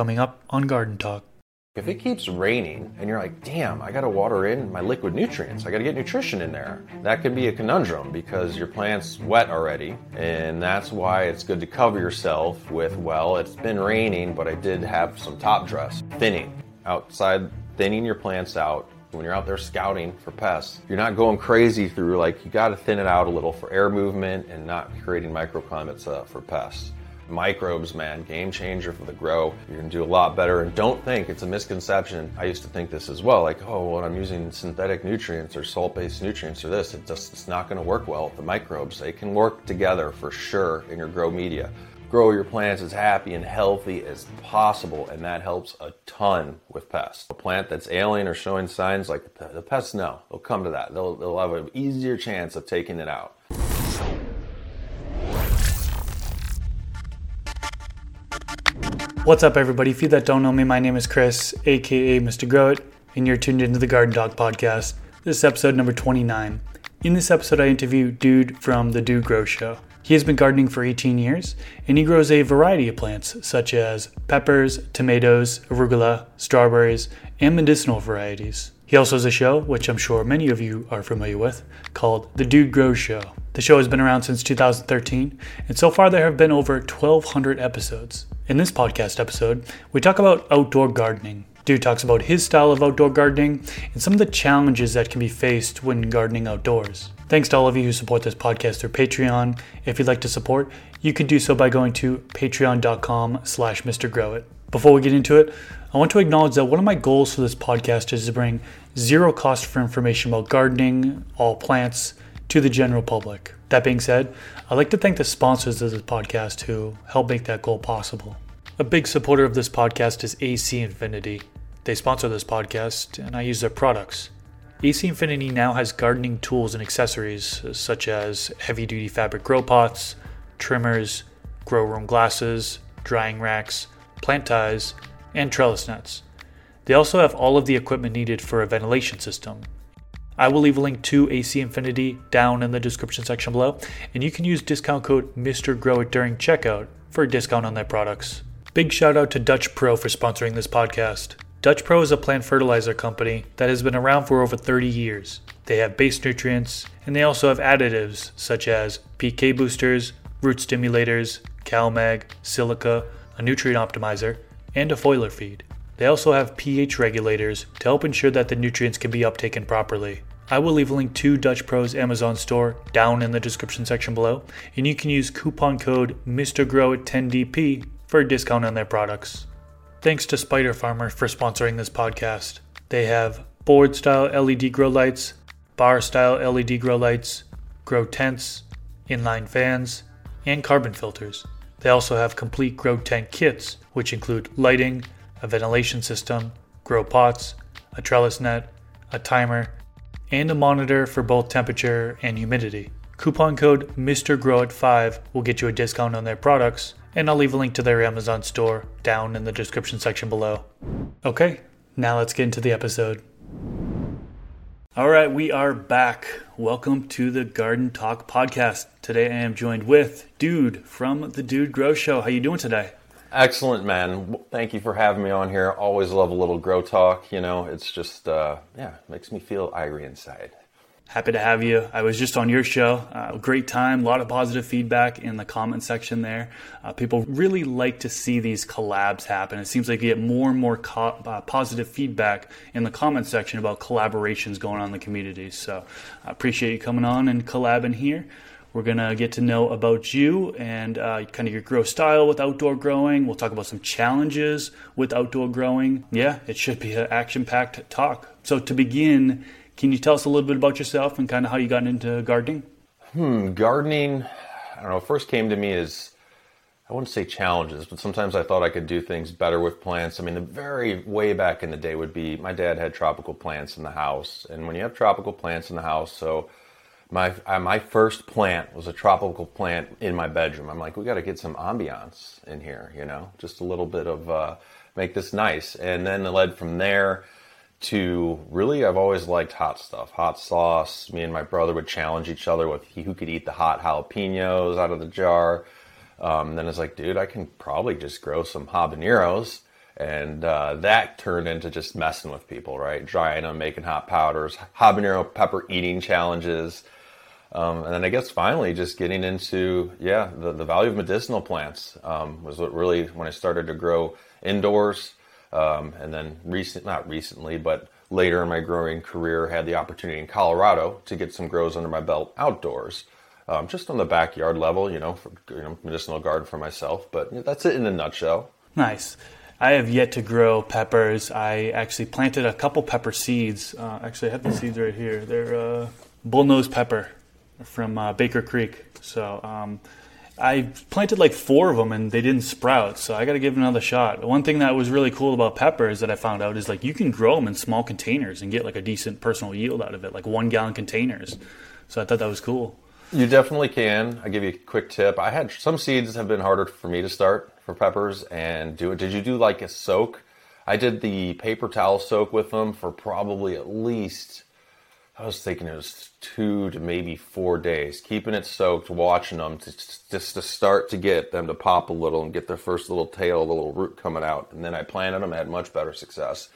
coming up on Garden Talk. If it keeps raining and you're like, damn, I gotta water in my liquid nutrients, I gotta get nutrition in there, that could be a conundrum because your plant's wet already. And that's why it's good to cover yourself with, well, it's been raining, but I did have some top dress. Thinning. Outside, thinning your plants out. When you're out there scouting for pests, you're not going crazy through, like, you gotta thin it out a little for air movement and not creating microclimates uh, for pests microbes, man, game changer for the grow. You're gonna do a lot better. And don't think it's a misconception. I used to think this as well, like, oh, well, I'm using synthetic nutrients or salt-based nutrients or this, it just it's not gonna work well with the microbes. They can work together for sure in your grow media. Grow your plants as happy and healthy as possible, and that helps a ton with pests. A plant that's ailing or showing signs like the pests know, they'll come to that. They'll, they'll have an easier chance of taking it out. What's up, everybody? If you that don't know me, my name is Chris, aka Mr. Grow It, and you're tuned into the Garden Talk podcast. This is episode number 29. In this episode, I interview Dude from the Dude Grow Show. He has been gardening for 18 years, and he grows a variety of plants such as peppers, tomatoes, arugula, strawberries, and medicinal varieties. He also has a show, which I'm sure many of you are familiar with, called The Dude Grows Show. The show has been around since 2013, and so far there have been over 1,200 episodes. In this podcast episode, we talk about outdoor gardening. Dude talks about his style of outdoor gardening and some of the challenges that can be faced when gardening outdoors. Thanks to all of you who support this podcast through Patreon. If you'd like to support, you can do so by going to patreon.com slash mrgrowit. Before we get into it, I want to acknowledge that one of my goals for this podcast is to bring zero cost for information about gardening, all plants, to the general public. That being said, I'd like to thank the sponsors of this podcast who help make that goal possible. A big supporter of this podcast is AC Infinity. They sponsor this podcast, and I use their products. AC Infinity now has gardening tools and accessories such as heavy duty fabric grow pots, trimmers, grow room glasses, drying racks, plant ties, and trellis nets. They also have all of the equipment needed for a ventilation system, I will leave a link to AC Infinity down in the description section below, and you can use discount code Mister MrGrowIt during checkout for a discount on their products. Big shout out to Dutch Pro for sponsoring this podcast. Dutch Pro is a plant fertilizer company that has been around for over 30 years. They have base nutrients, and they also have additives such as PK boosters, root stimulators, CalMag, silica, a nutrient optimizer, and a foliar feed. They also have pH regulators to help ensure that the nutrients can be uptaken properly. I will leave a link to Dutch Pro's Amazon store down in the description section below, and you can use coupon code MrGrowIt10DP for a discount on their products. Thanks to Spider Farmer for sponsoring this podcast. They have board style LED grow lights, bar style LED grow lights, grow tents, inline fans, and carbon filters. They also have complete grow tent kits, which include lighting, a ventilation system, grow pots, a trellis net, a timer, and a monitor for both temperature and humidity. Coupon code MrGrowIt5 will get you a discount on their products, and I'll leave a link to their Amazon store down in the description section below. Okay, now let's get into the episode. All right, we are back. Welcome to the Garden Talk podcast. Today I am joined with Dude from the Dude Grow Show. How you doing today? Excellent, man. Thank you for having me on here. Always love a little grow talk. You know, it's just, uh, yeah, makes me feel irie inside. Happy to have you. I was just on your show. Uh, great time. A lot of positive feedback in the comment section there. Uh, people really like to see these collabs happen. It seems like you get more and more co- uh, positive feedback in the comment section about collaborations going on in the community. So I appreciate you coming on and collabing here. We're going to get to know about you and uh, kind of your grow style with outdoor growing. We'll talk about some challenges with outdoor growing. Yeah, it should be an action packed talk. So, to begin, can you tell us a little bit about yourself and kind of how you got into gardening? Hmm, gardening, I don't know, first came to me as I wouldn't say challenges, but sometimes I thought I could do things better with plants. I mean, the very way back in the day would be my dad had tropical plants in the house. And when you have tropical plants in the house, so my my first plant was a tropical plant in my bedroom. I'm like, we got to get some ambiance in here, you know, just a little bit of uh, make this nice. And then it led from there to really, I've always liked hot stuff, hot sauce. Me and my brother would challenge each other with who could eat the hot jalapenos out of the jar. Um, then it's like, dude, I can probably just grow some habaneros And uh, that turned into just messing with people, right? Drying them, making hot powders, habanero pepper eating challenges. Um, and then I guess finally just getting into, yeah, the, the value of medicinal plants um, was what really, when I started to grow indoors. Um, and then recent, not recently, but later in my growing career, had the opportunity in Colorado to get some grows under my belt outdoors. Um, just on the backyard level, you know, for, you know, medicinal garden for myself. But that's it in a nutshell. Nice. I have yet to grow peppers. I actually planted a couple pepper seeds. Uh, actually, I have the seeds right here. They're uh, bullnose pepper from uh, Baker Creek. So um, I planted like four of them and they didn't sprout. So I got to give another shot. One thing that was really cool about peppers that I found out is like you can grow them in small containers and get like a decent personal yield out of it, like one gallon containers. So I thought that was cool. You definitely can. I give you a quick tip. I had some seeds have been harder for me to start for peppers and do it. Did you do like a soak? I did the paper towel soak with them for probably at least I was thinking it was two to maybe four days, keeping it soaked, watching them to, just to start to get them to pop a little and get their first little tail, the little root coming out. And then I planted them, had much better success.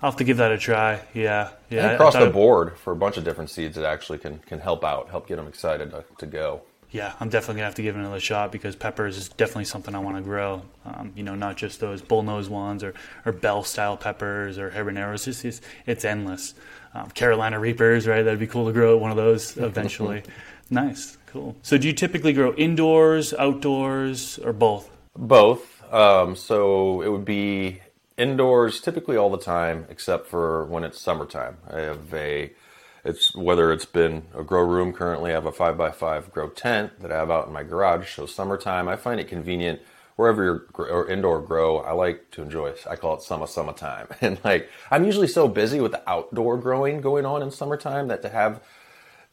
I'll have to give that a try. Yeah, yeah. And across the board for a bunch of different seeds, it actually can can help out, help get them excited to, to go. Yeah, I'm definitely gonna have to give it another shot because peppers is definitely something I want to grow. Um, you know, not just those bullnose ones or, or bell style peppers or habaneros. It's, it's, it's endless um, Carolina Reapers, right? That'd be cool to grow one of those eventually. nice, cool. So, do you typically grow indoors, outdoors, or both? Both. Um, so it would be indoors typically all the time, except for when it's summertime. I have a it's whether it's been a grow room currently. I have a five by five grow tent that I have out in my garage. So summertime, I find it convenient wherever you're or indoor grow, I like to enjoy. I call it summer summertime, and like I'm usually so busy with the outdoor growing going on in summertime that to have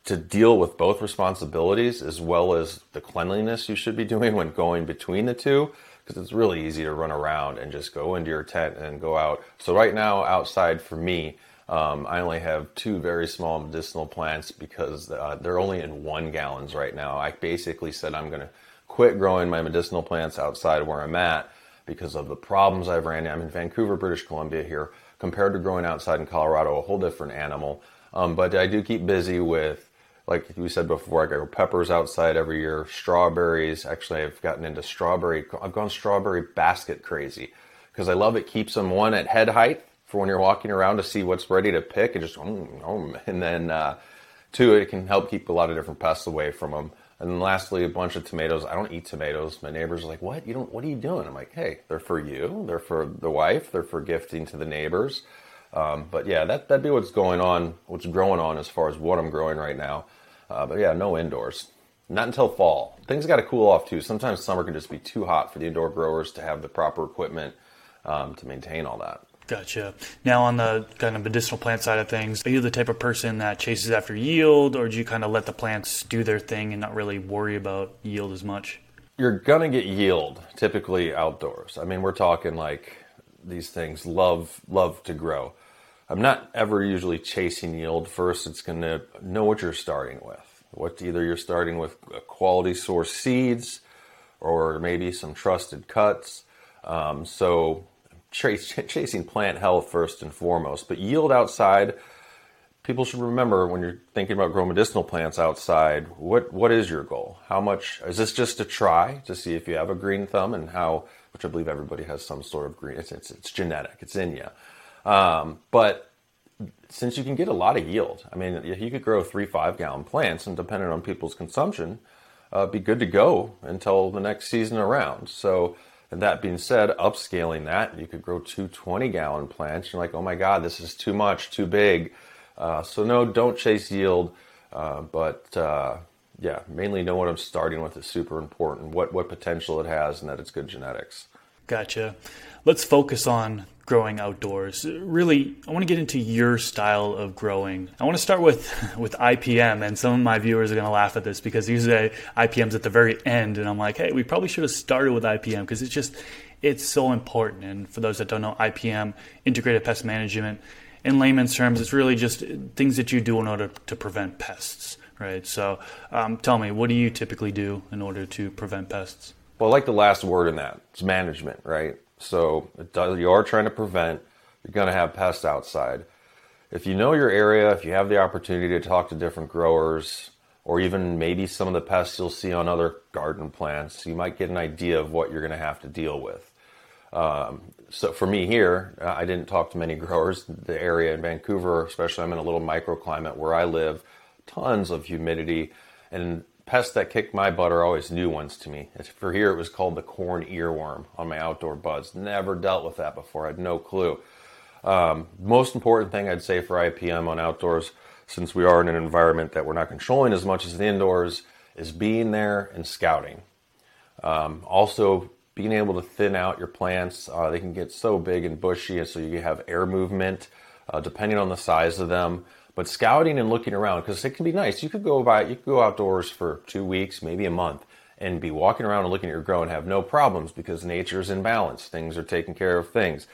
to deal with both responsibilities as well as the cleanliness you should be doing when going between the two because it's really easy to run around and just go into your tent and go out. So right now outside for me. Um, I only have two very small medicinal plants because uh, they're only in one gallons right now. I basically said I'm going to quit growing my medicinal plants outside where I'm at because of the problems I've ran. I'm in Vancouver, British Columbia here, compared to growing outside in Colorado, a whole different animal. Um, but I do keep busy with, like we said before, I grow peppers outside every year, strawberries. Actually, I've gotten into strawberry. I've gone strawberry basket crazy because I love it. Keeps them one at head height for when you're walking around to see what's ready to pick, and just mm, mm, and then uh, two, it can help keep a lot of different pests away from them. And then lastly, a bunch of tomatoes. I don't eat tomatoes. My neighbors are like, "What? You don't? What are you doing?" I'm like, "Hey, they're for you. They're for the wife. They're for gifting to the neighbors." Um, but yeah, that that'd be what's going on, what's growing on as far as what I'm growing right now. Uh, but yeah, no indoors. Not until fall. Things got to cool off too. Sometimes summer can just be too hot for the indoor growers to have the proper equipment um, to maintain all that. Gotcha. Now, on the kind of medicinal plant side of things, are you the type of person that chases after yield, or do you kind of let the plants do their thing and not really worry about yield as much? You're gonna get yield typically outdoors. I mean, we're talking like these things love love to grow. I'm not ever usually chasing yield. First, it's gonna know what you're starting with. What either you're starting with quality source seeds, or maybe some trusted cuts. Um, so chasing plant health first and foremost, but yield outside. People should remember when you're thinking about growing medicinal plants outside, what what is your goal? How much is this just to try to see if you have a green thumb and how, which I believe everybody has some sort of green. It's it's, it's genetic. It's in you. Um, but since you can get a lot of yield, I mean, you could grow three five gallon plants, and depending on people's consumption, uh, be good to go until the next season around. So and that being said, upscaling that, you could grow two 20 gallon plants. You're like, oh my God, this is too much, too big. Uh, so, no, don't chase yield. Uh, but uh, yeah, mainly know what I'm starting with is super important, what, what potential it has, and that it's good genetics. Gotcha. Let's focus on growing outdoors. Really, I want to get into your style of growing. I want to start with with IPM, and some of my viewers are going to laugh at this because usually IPM's at the very end, and I'm like, hey, we probably should have started with IPM because it's just it's so important. And for those that don't know, IPM, Integrated Pest Management, in layman's terms, it's really just things that you do in order to prevent pests, right? So, um, tell me, what do you typically do in order to prevent pests? Well, I like the last word in that. It's management, right? So does, you are trying to prevent, you're going to have pests outside. If you know your area, if you have the opportunity to talk to different growers, or even maybe some of the pests you'll see on other garden plants, you might get an idea of what you're going to have to deal with. Um, so for me here, I didn't talk to many growers. The area in Vancouver, especially, I'm in a little microclimate where I live, tons of humidity, and pests that kick my butt are always new ones to me. For here, it was called the corn earworm on my outdoor buds. Never dealt with that before. I had no clue. Um, most important thing I'd say for IPM on outdoors, since we are in an environment that we're not controlling as much as the indoors, is being there and scouting. Um, also, being able to thin out your plants. Uh, they can get so big and bushy, and so you have air movement uh, depending on the size of them. But scouting and looking around, because it can be nice. You could go by, you could go outdoors for two weeks, maybe a month, and be walking around and looking at your grow and have no problems because nature's in balance. Things are taking care of things.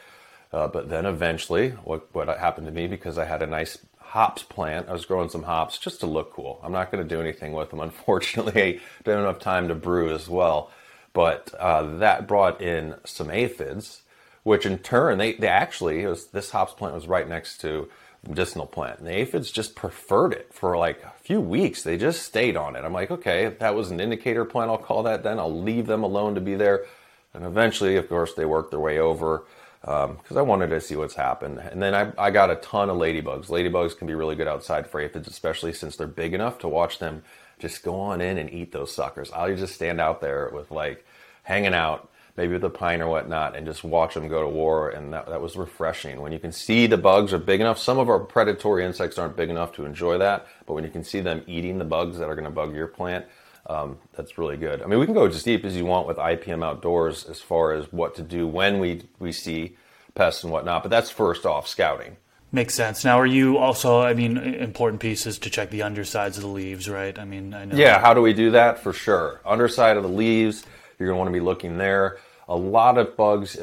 Uh, but then eventually, what, what happened to me because I had a nice hops plant, I was growing some hops just to look cool. I'm not going to do anything with them. Unfortunately, I don't have time to brew as well. But uh, that brought in some aphids, which in turn, they, they actually, was, this hops plant was right next to medicinal plant. And the aphids just preferred it for like a few weeks. They just stayed on it. I'm like, okay, if that was an indicator plant, I'll call that then. I'll leave them alone to be there. And eventually, of course, they worked their way over because um, I wanted to see what's happened. And then I, I got a ton of ladybugs. Ladybugs can be really good outside for aphids, especially since they're big enough to watch them just go on in and eat those suckers. I'll just stand out there with like hanging out maybe with a pine or whatnot, and just watch them go to war. And that, that was refreshing. When you can see the bugs are big enough, some of our predatory insects aren't big enough to enjoy that, but when you can see them eating the bugs that are going to bug your plant, um, that's really good. I mean, we can go as deep as you want with IPM Outdoors as far as what to do when we, we see pests and whatnot, but that's first off scouting. Makes sense. Now, are you also? I mean, important pieces to check the undersides of the leaves, right? I mean, I know. Yeah, how do we do that? For sure, underside of the leaves. You're going to want to be looking there a lot of bugs,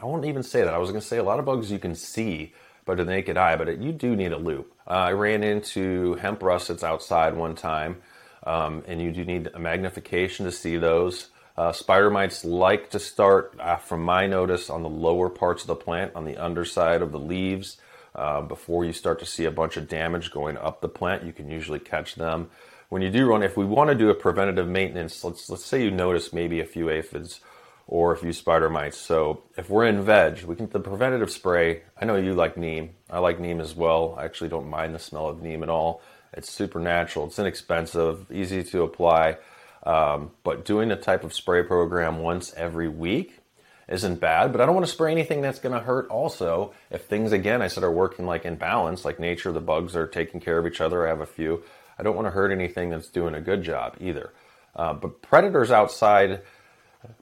I won't even say that. I was going to say a lot of bugs you can see by the naked eye, but it, you do need a loupe. Uh, I ran into hemp russets outside one time, um, and you do need a magnification to see those. Uh, spider mites like to start, uh, from my notice, on the lower parts of the plant, on the underside of the leaves. Uh, before you start to see a bunch of damage going up the plant, you can usually catch them. When you do run, if we want to do a preventative maintenance, let's let's say you notice maybe a few aphids or if you use spider mites. So if we're in veg, we can the preventative spray. I know you like neem. I like neem as well. I actually don't mind the smell of neem at all. It's super natural. It's inexpensive, easy to apply. Um, but doing a type of spray program once every week isn't bad. But I don't want to spray anything that's going to hurt. Also, if things again I said are working like in balance, like nature, the bugs are taking care of each other. I have a few. I don't want to hurt anything that's doing a good job either. Uh, but predators outside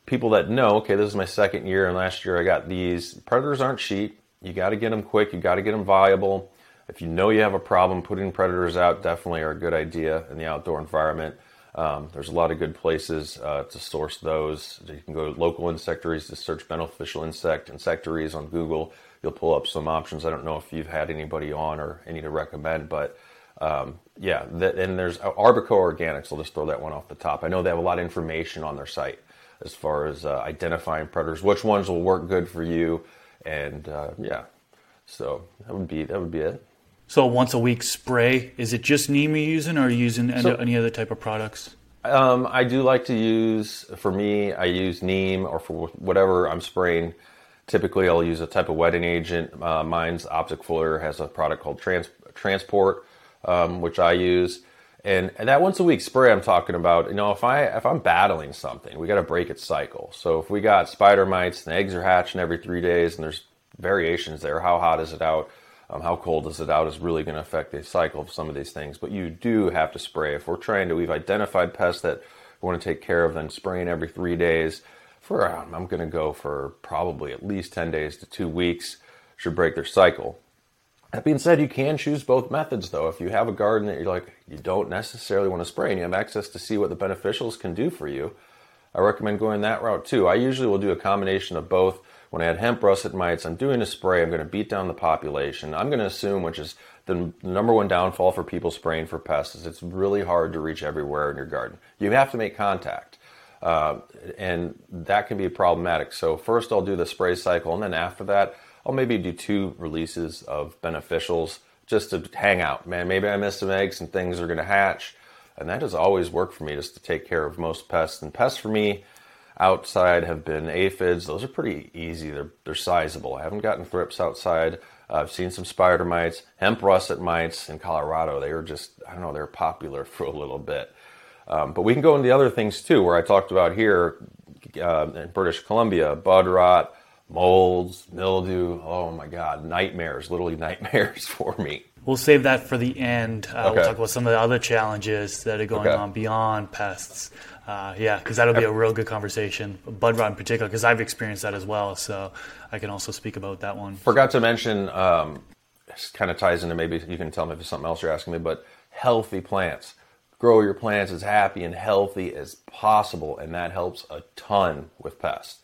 people that know, okay, this is my second year, and last year I got these. Predators aren't cheap. You got to get them quick. You got to get them viable. If you know you have a problem, putting predators out definitely are a good idea in the outdoor environment. Um, there's a lot of good places uh, to source those. You can go to local insectaries to search beneficial insect insectaries on Google. You'll pull up some options. I don't know if you've had anybody on or any to recommend, but um, yeah, and there's Arbico Organics. I'll just throw that one off the top. I know they have a lot of information on their site as far as uh, identifying predators, which ones will work good for you, and uh, yeah. So that would be that would be it. So once a week spray. Is it just neem you're using, or are you using any, so, any other type of products? Um, I do like to use. For me, I use neem, or for whatever I'm spraying. Typically, I'll use a type of wetting agent. Uh, mine's Optic Foliar has a product called Trans- Transport, um, which I use. And, that once a week spray I'm talking about, you know, if I if I'm battling something, we got to break its cycle. So if we got spider mites and eggs are hatching every three days, and there's variations there, how hot is it out? Um, how cold is it out is really going to affect the cycle of some of these things. But you do have to spray if we're trying to. We've identified pests that we want to take care of. Then spraying every three days for um, I'm going to go for probably at least ten days to two weeks should break their cycle. That being said, you can choose both methods though. If you have a garden that you're like, you don't necessarily want to spray and you have access to see what the beneficials can do for you, I recommend going that route too. I usually will do a combination of both. When I had hemp russet mites, I'm doing a spray, I'm going to beat down the population. I'm going to assume, which is the number one downfall for people spraying for pests, is it's really hard to reach everywhere in your garden. You have to make contact. Uh, and that can be problematic. So first I'll do the spray cycle, and then after that I'll maybe do two releases of beneficials just to hang out. Man, maybe I missed some eggs and things are going to hatch, and that has always worked for me just to take care of most pests. And pests for me outside have been aphids. Those are pretty easy. They're they're sizable. I haven't gotten thrips outside. I've seen some spider mites, hemp russet mites in Colorado. They were just I don't know. they're popular for a little bit. Um, but we can go into the other things too, where I talked about here uh, in British Columbia, bud rot, molds, mildew. Oh my God, nightmares, literally nightmares for me. We'll save that for the end. Uh, Okay. We'll talk about some of the other challenges that are going Okay. on beyond pests. Uh, yeah, because that'll be a real good conversation. Bud rot in particular, because I've experienced that as well. So I can also speak about that one. Forgot to mention, um, this kind of ties into maybe you can tell me if it's something else you're asking me, but healthy plants. Grow your plants as happy and healthy as possible, and that helps a ton with pests.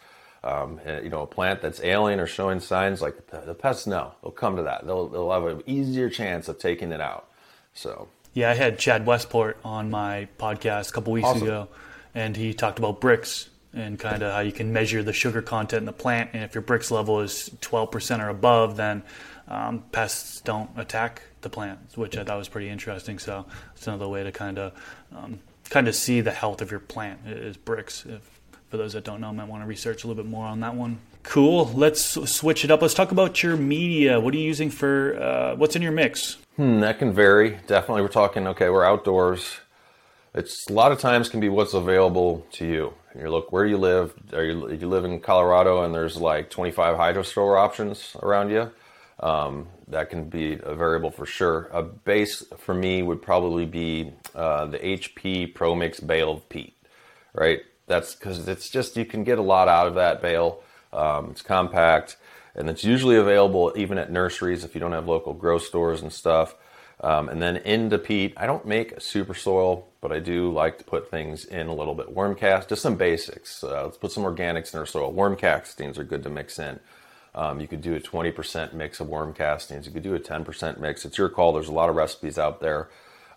Um, you know, a plant that's ailing or showing signs like the, the pests know they'll come to that. They'll they'll have an easier chance of taking it out. So Yeah, I had Chad Westport on my podcast a couple weeks Awesome. ago, and he talked about Brix and kind of how you can measure the sugar content in the plant. And if your Brix level is 12% or above, then um, pests don't attack the plant, which I thought was pretty interesting. So it's another way to kind of um, kind of see the health of your plant is Brix. If, for those that don't know, might want to research a little bit more on that one. Cool. Let's switch it up. Let's talk about your media. What are you using for? Uh, what's in your mix? Hmm, that can vary. Definitely, we're talking. Okay, we're outdoors. It's a lot of times can be what's available to you. You look where do you live. Are you you live in Colorado and there's like 25 hydro store options around you? Um, that can be a variable for sure. A base for me would probably be uh, the HP Pro Mix bale of peat, right? That's because it's just you can get a lot out of that bale. Um, it's compact and it's usually available even at nurseries if you don't have local grow stores and stuff. Um, and then into peat, I don't make a super soil, but I do like to put things in a little bit. Worm cast, just some basics. Uh, let's put some organics in our soil. Worm castings are good to mix in. Um, you could do a 20% mix of worm castings. You could do a 10% mix. It's your call. There's a lot of recipes out there,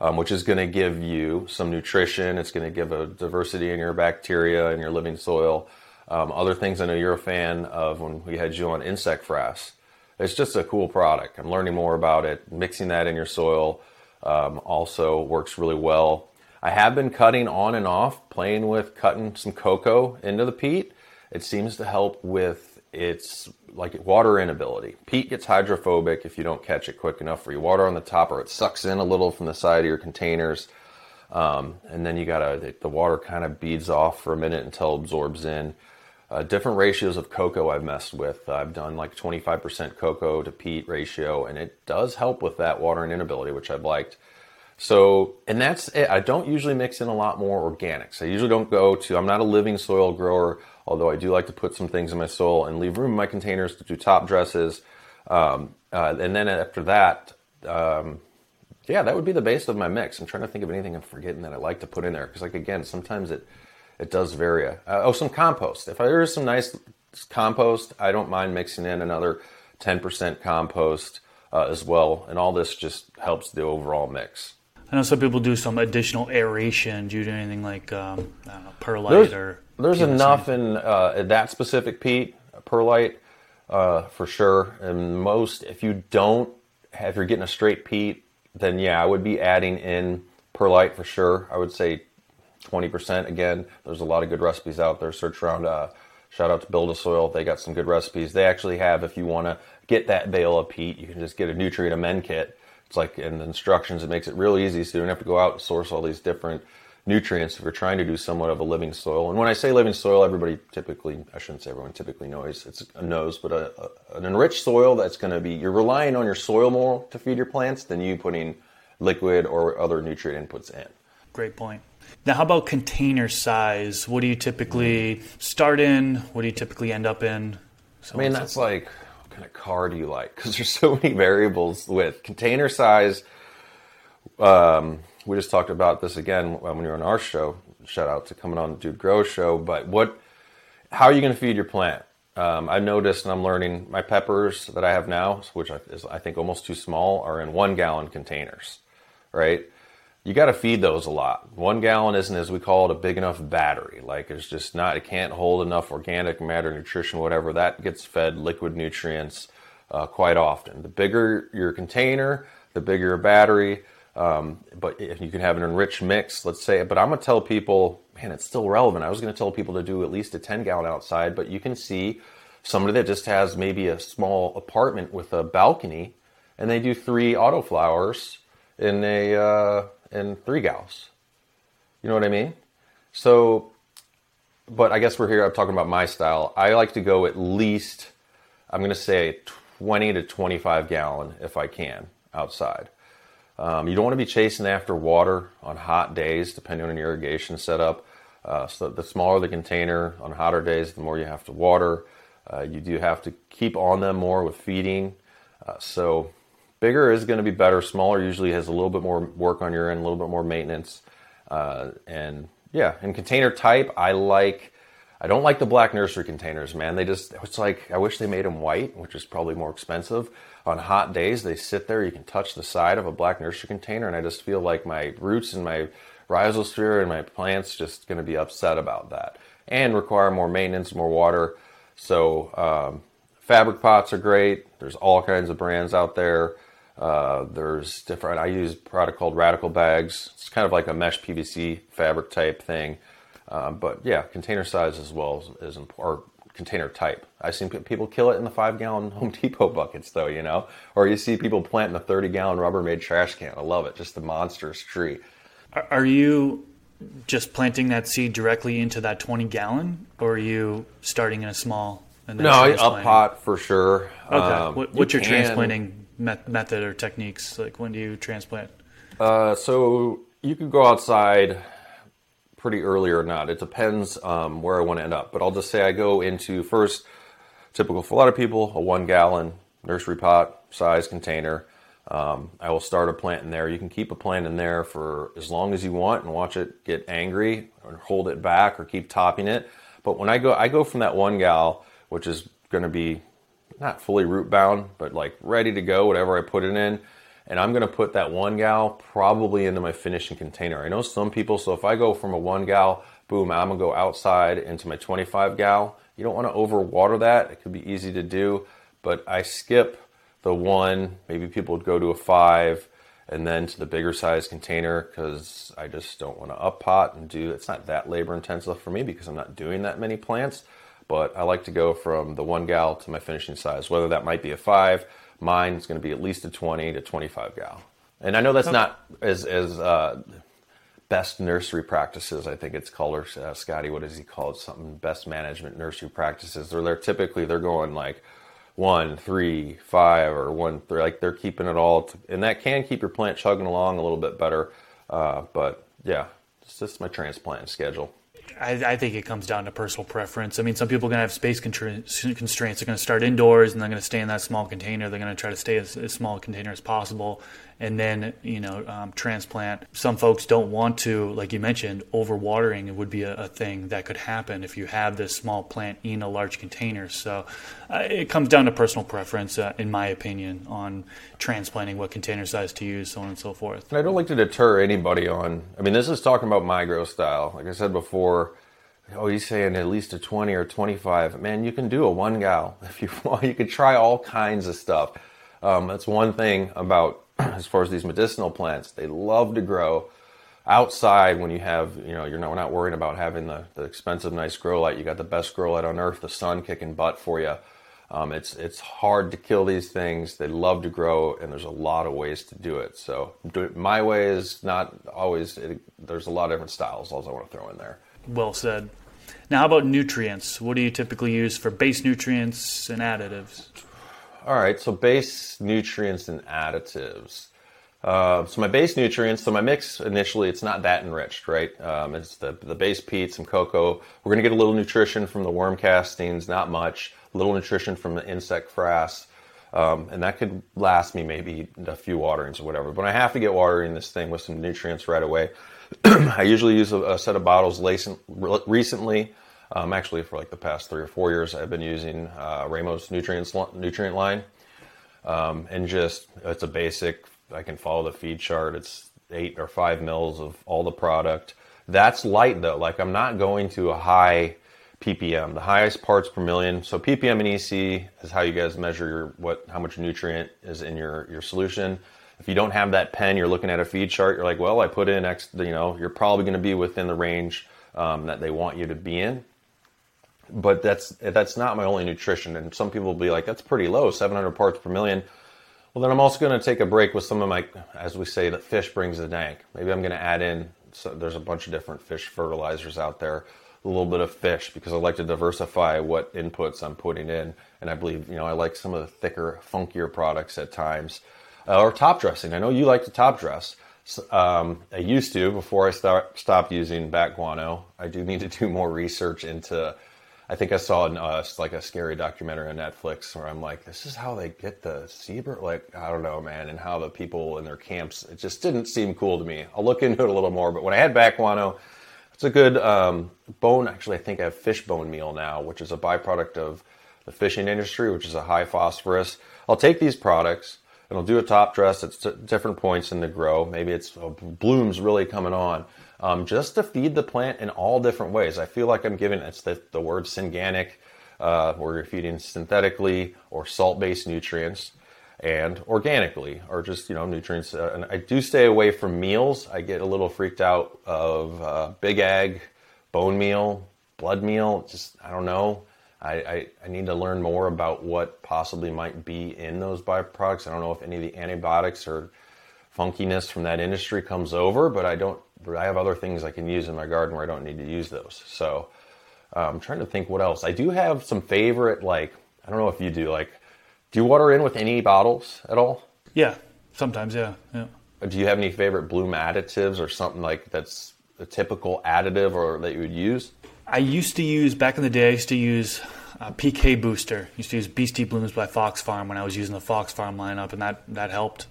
um, which is going to give you some nutrition. It's going to give a diversity in your bacteria and your living soil. Um, other things I know you're a fan of when we had you on insect frass. It's just a cool product. I'm learning more about it. Mixing that in your soil um, also works really well. I have been cutting on and off, playing with cutting some cocoa into the peat. It seems to help with its like water inability. Peat gets hydrophobic if you don't catch it quick enough, or you water on the top, or it sucks in a little from the side of your containers. Um, and then you gotta the, the water kind of beads off for a minute until it absorbs in. Uh, different ratios of cocoa I've messed with. I've done like 25% cocoa to peat ratio, and it does help with that water and inability, which I've liked. So, and that's it. I don't usually mix in a lot more organics. I usually don't go to, I'm not a living soil grower, although I do like to put some things in my soil and leave room in my containers to do top dresses. Um, uh, and then after that, um, yeah, that would be the base of my mix. I'm trying to think of anything I'm forgetting that I like to put in there because, like, again, sometimes it it does vary. Uh, oh, some compost. If there is some nice compost, I don't mind mixing in another 10% compost uh, as well, and all this just helps the overall mix. I know some people do some additional aeration. Do you do anything like um, I know, perlite There's, or? there's peat enough in uh, that specific peat, perlite, uh, for sure. And most, if you don't, if you're getting a straight peat, then yeah, I would be adding in perlite for sure. I would say 20% again. There's a lot of good recipes out there. Search around. Uh, shout out to Build a Soil. They got some good recipes. They actually have, if you want to get that bale of peat, you can just get a nutrient amend kit. It's like in the instructions, it makes it real easy so you don't have to go out and source all these different nutrients if you're trying to do somewhat of a living soil. And when I say living soil, everybody typically, I shouldn't say everyone typically knows, it's a knows, but a, a, an enriched soil that's going to be, you're relying on your soil more to feed your plants than you putting liquid or other nutrient inputs in. Great point. Now, how about container size? What do you typically start in? What do you typically end up in? So I mean, that's like, kind of car do you like? Because there's so many variables with container size. Um, we just talked about this again when we were on our show. Shout out to coming on the Dude Grow show. But what, how are you going to feed your plant? Um, I've noticed and I'm learning my peppers that I have now, which is I think almost too small, are in one gallon containers, right? You got to feed those a lot. One gallon isn't, as we call it, a big enough battery. Like it's just not, it can't hold enough organic matter, nutrition, whatever. That gets fed liquid nutrients uh, quite often. The bigger your container, the bigger your battery. Um, but if you can have an enriched mix, let's say, but I'm going to tell people, man, it's still relevant. I was going to tell people to do at least a 10 gallon outside, but you can see somebody that just has maybe a small apartment with a balcony and they do three autoflowers in a, uh, and three gals. You know what I mean? So, but I guess we're here. I'm talking about my style. I like to go at least, I'm going to say 20 to 25 gallon if I can outside. Um, you don't want to be chasing after water on hot days, depending on your irrigation setup. Uh, so the smaller the container on hotter days, the more you have to water. Uh, you do have to keep on them more with feeding. Uh, so Bigger is going to be better. Smaller usually has a little bit more work on your end, a little bit more maintenance. Uh, and yeah, and container type, I like. I don't like the black nursery containers, man. They just, it's like, I wish they made them white, which is probably more expensive. On hot days, they sit there, you can touch the side of a black nursery container, and I just feel like my roots and my rhizosphere and my plants just going to be upset about that and require more maintenance, more water. So, um, fabric pots are great. There's all kinds of brands out there. Uh, there's different. I use a product called Radical Bags. It's kind of like a mesh PVC fabric type thing, uh, but yeah, container size as well is, is or container type. I've seen people kill it in the five gallon Home Depot buckets though, you know, or you see people plant in a 30 gallon Rubbermaid trash can. I love it. Just the monstrous tree. Are you just planting that seed directly into that 20 gallon, or are you starting in a small? In a No, up pot for sure. Okay. Um, what, what's you your can, transplanting method or techniques? Like when do you transplant? Uh, so you could go outside pretty early or not. It depends um, where I want to end up. But I'll just say I go into first, typical for a lot of people, a one gallon nursery pot size container. Um, I will start a plant in there. You can keep a plant in there for as long as you want and watch it get angry or hold it back or keep topping it. But when I go, I go from that one gal, which is going to be not fully root bound, but like ready to go, whatever I put it in. And I'm gonna put that one gal probably into my finishing container. I know some people, so if I go from a one gal, boom, I'm gonna go outside into my 25 gal. You don't wanna overwater that, it could be easy to do, but I skip the one, maybe people would go to a five, and then to the bigger size container because I just don't want to up pot and do it's not that labor intensive for me because I'm not doing that many plants but I like to go from the one gal to my finishing size, whether that might be a five. Mine is going to be at least a 20 to 25 gal. And I know that's okay. not as, as uh, best nursery practices. I think it's called, or uh, Scotty, what does he call it? Something best management nursery practices. They're, they're typically, they're going like one, three, five, or one, three. Like they're keeping it all. To, and that can keep your plant chugging along a little bit better. Uh, but yeah, it's just my transplant schedule. I, I, think it comes down to personal preference. I mean, some people are going to have space constraints. They're going to start indoors and they're going to stay in that small container. They're going to try to stay as, as small a container as possible and then, you know, um, transplant. Some folks don't want to, like you mentioned, overwatering would be a, a, thing that could happen if you have this small plant in a large container. So uh, it comes down to personal preference, uh, in my opinion, on transplanting what container size to use, so on and so forth. And I don't like to deter anybody on, I mean, this is talking about my grow style. Like I said before, oh, he's saying at least a 20 or 25. Man, you can do a one gal if you want. You can try all kinds of stuff. Um, that's one thing about as far as these medicinal plants. They love to grow outside when you have, you know, you're not, not worrying about having the, the expensive, nice grow light. You got the best grow light on earth, the sun kicking butt for you. Um, it's it's hard to kill these things. They love to grow, and there's a lot of ways to do it. So do it my way is not always. It, there's a lot of different styles. I want to throw in there. Well said. Now, how about nutrients? What do you typically use for base nutrients and additives? All right, so base nutrients and additives. Uh, so my base nutrients, so my mix initially, it's not that enriched, right? Um, it's the, the base peat, some cocoa. We're going to get a little nutrition from the worm castings, not much. Little nutrition from the insect frass. Um, and that could last me maybe a few waterings or whatever. But I have to get watering this thing with some nutrients right away. I usually use a, a, set of bottles recently. Um, actually, for like the past three or four years, I've been using uh, Remo's nutrients nutrient line, um, and just it's a basic. I can follow the feed chart. It's eight or five mils of all the product. That's light though. Like I'm not going to a high ppm, the highest parts per million. So ppm and EC is how you guys measure your what how much nutrient is in your your solution. If you don't have that pen, you're looking at a feed chart. You're like, well, I put in X. You know, you're probably going to be within the range um, that they want you to be in. But that's that's not my only nutrition. And some people will be like, that's pretty low, 700 parts per million. Well, then I'm also going to take a break with some of my, as we say, that fish brings the dank. Maybe I'm going to add in. So there's a bunch of different fish fertilizers out there a little bit of fish because I like to diversify what inputs I'm putting in. And I believe, you know, I like some of the thicker, funkier products at times. Uh, or top dressing. I know you like to top dress. Um, I used to before I start, stopped using bat guano. I do need to do more research into. I think I saw an, uh, like a scary documentary on Netflix where I'm like, this is how they get the zebra. Like I don't know, man, and how the people in their camps. It just didn't seem cool to me. I'll look into it a little more. But when I had bat guano, it's a good um, bone. Actually, I think I have fish bone meal now, which is a byproduct of the fishing industry, which is a high phosphorus. I'll take these products and I'll do a top dress at different points in the grow. Maybe it's uh, blooms really coming on, um, just to feed the plant in all different ways. I feel like I'm giving it's the, the word synganic, uh, where you're feeding synthetically or salt-based nutrients and organically or just you know nutrients. Uh, and i do stay away from meals. I get a little freaked out of uh, big egg bone meal blood meal. Just i don't know. I, I, I, need to learn more about what possibly might be in those byproducts. I don't know if any of the antibiotics or funkiness from that industry comes over but i don't i have other things i can use in my garden where i don't need to use those so uh, i'm trying to think what else i do have some favorite like i don't know if you do like do you water in with any bottles at all? Yeah, sometimes. Yeah, yeah. Do you have any favorite bloom additives or something like that's a typical additive or that you would use? I used to use back in the day. I used to use a PK Booster. I used to use Beastie Bloomz by Fox Farm when I was using the Fox Farm lineup, and that that helped.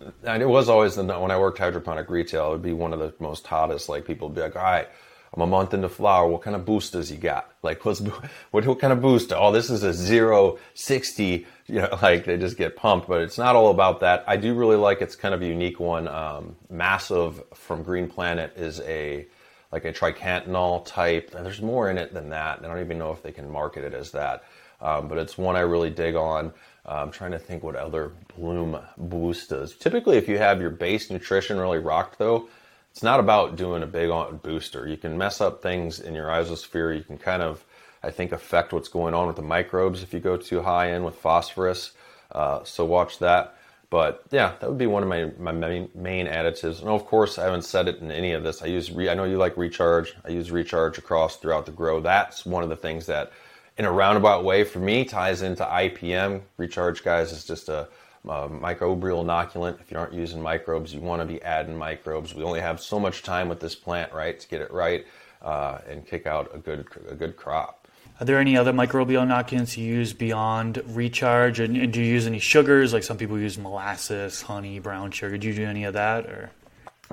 And it was always the when I worked hydroponic retail, it would be one of the most hottest. Like people would be like, "All right, I'm a month into flower. What kind of boosters you got? Like, what's what, what kind of booster? Oh, this is a zero sixty. You know, like they just get pumped. But it's not all about that. I do really like it's kind of a unique one. Um, Massive from Green Planet is a like a triacontanol type. And there's more in it than that. I don't even know if they can market it as that. Um, but it's one I really dig on. Uh, I'm trying to think what other bloom boosters. Typically, if you have your base nutrition really rocked, though, it's not about doing a big booster. You can mess up things in your rhizosphere. You can kind of, I think, affect what's going on with the microbes if you go too high in with phosphorus. Uh, so watch that. But yeah, that would be one of my, my main, main additives. And of course, I haven't said it in any of this. I use, re, I know you like recharge. I use recharge across throughout the grow. That's one of the things that, in a roundabout way, for me, ties into IPM. Recharge, guys, is just a uh, microbial inoculant. If you aren't using microbes, you want to be adding microbes. We only have so much time with this plant, right, to get it right uh, and kick out a good a good crop. Are there any other microbial inoculants you use beyond recharge? And, and, do you use any sugars? Like some people use molasses, honey, brown sugar. Do you do any of that, or?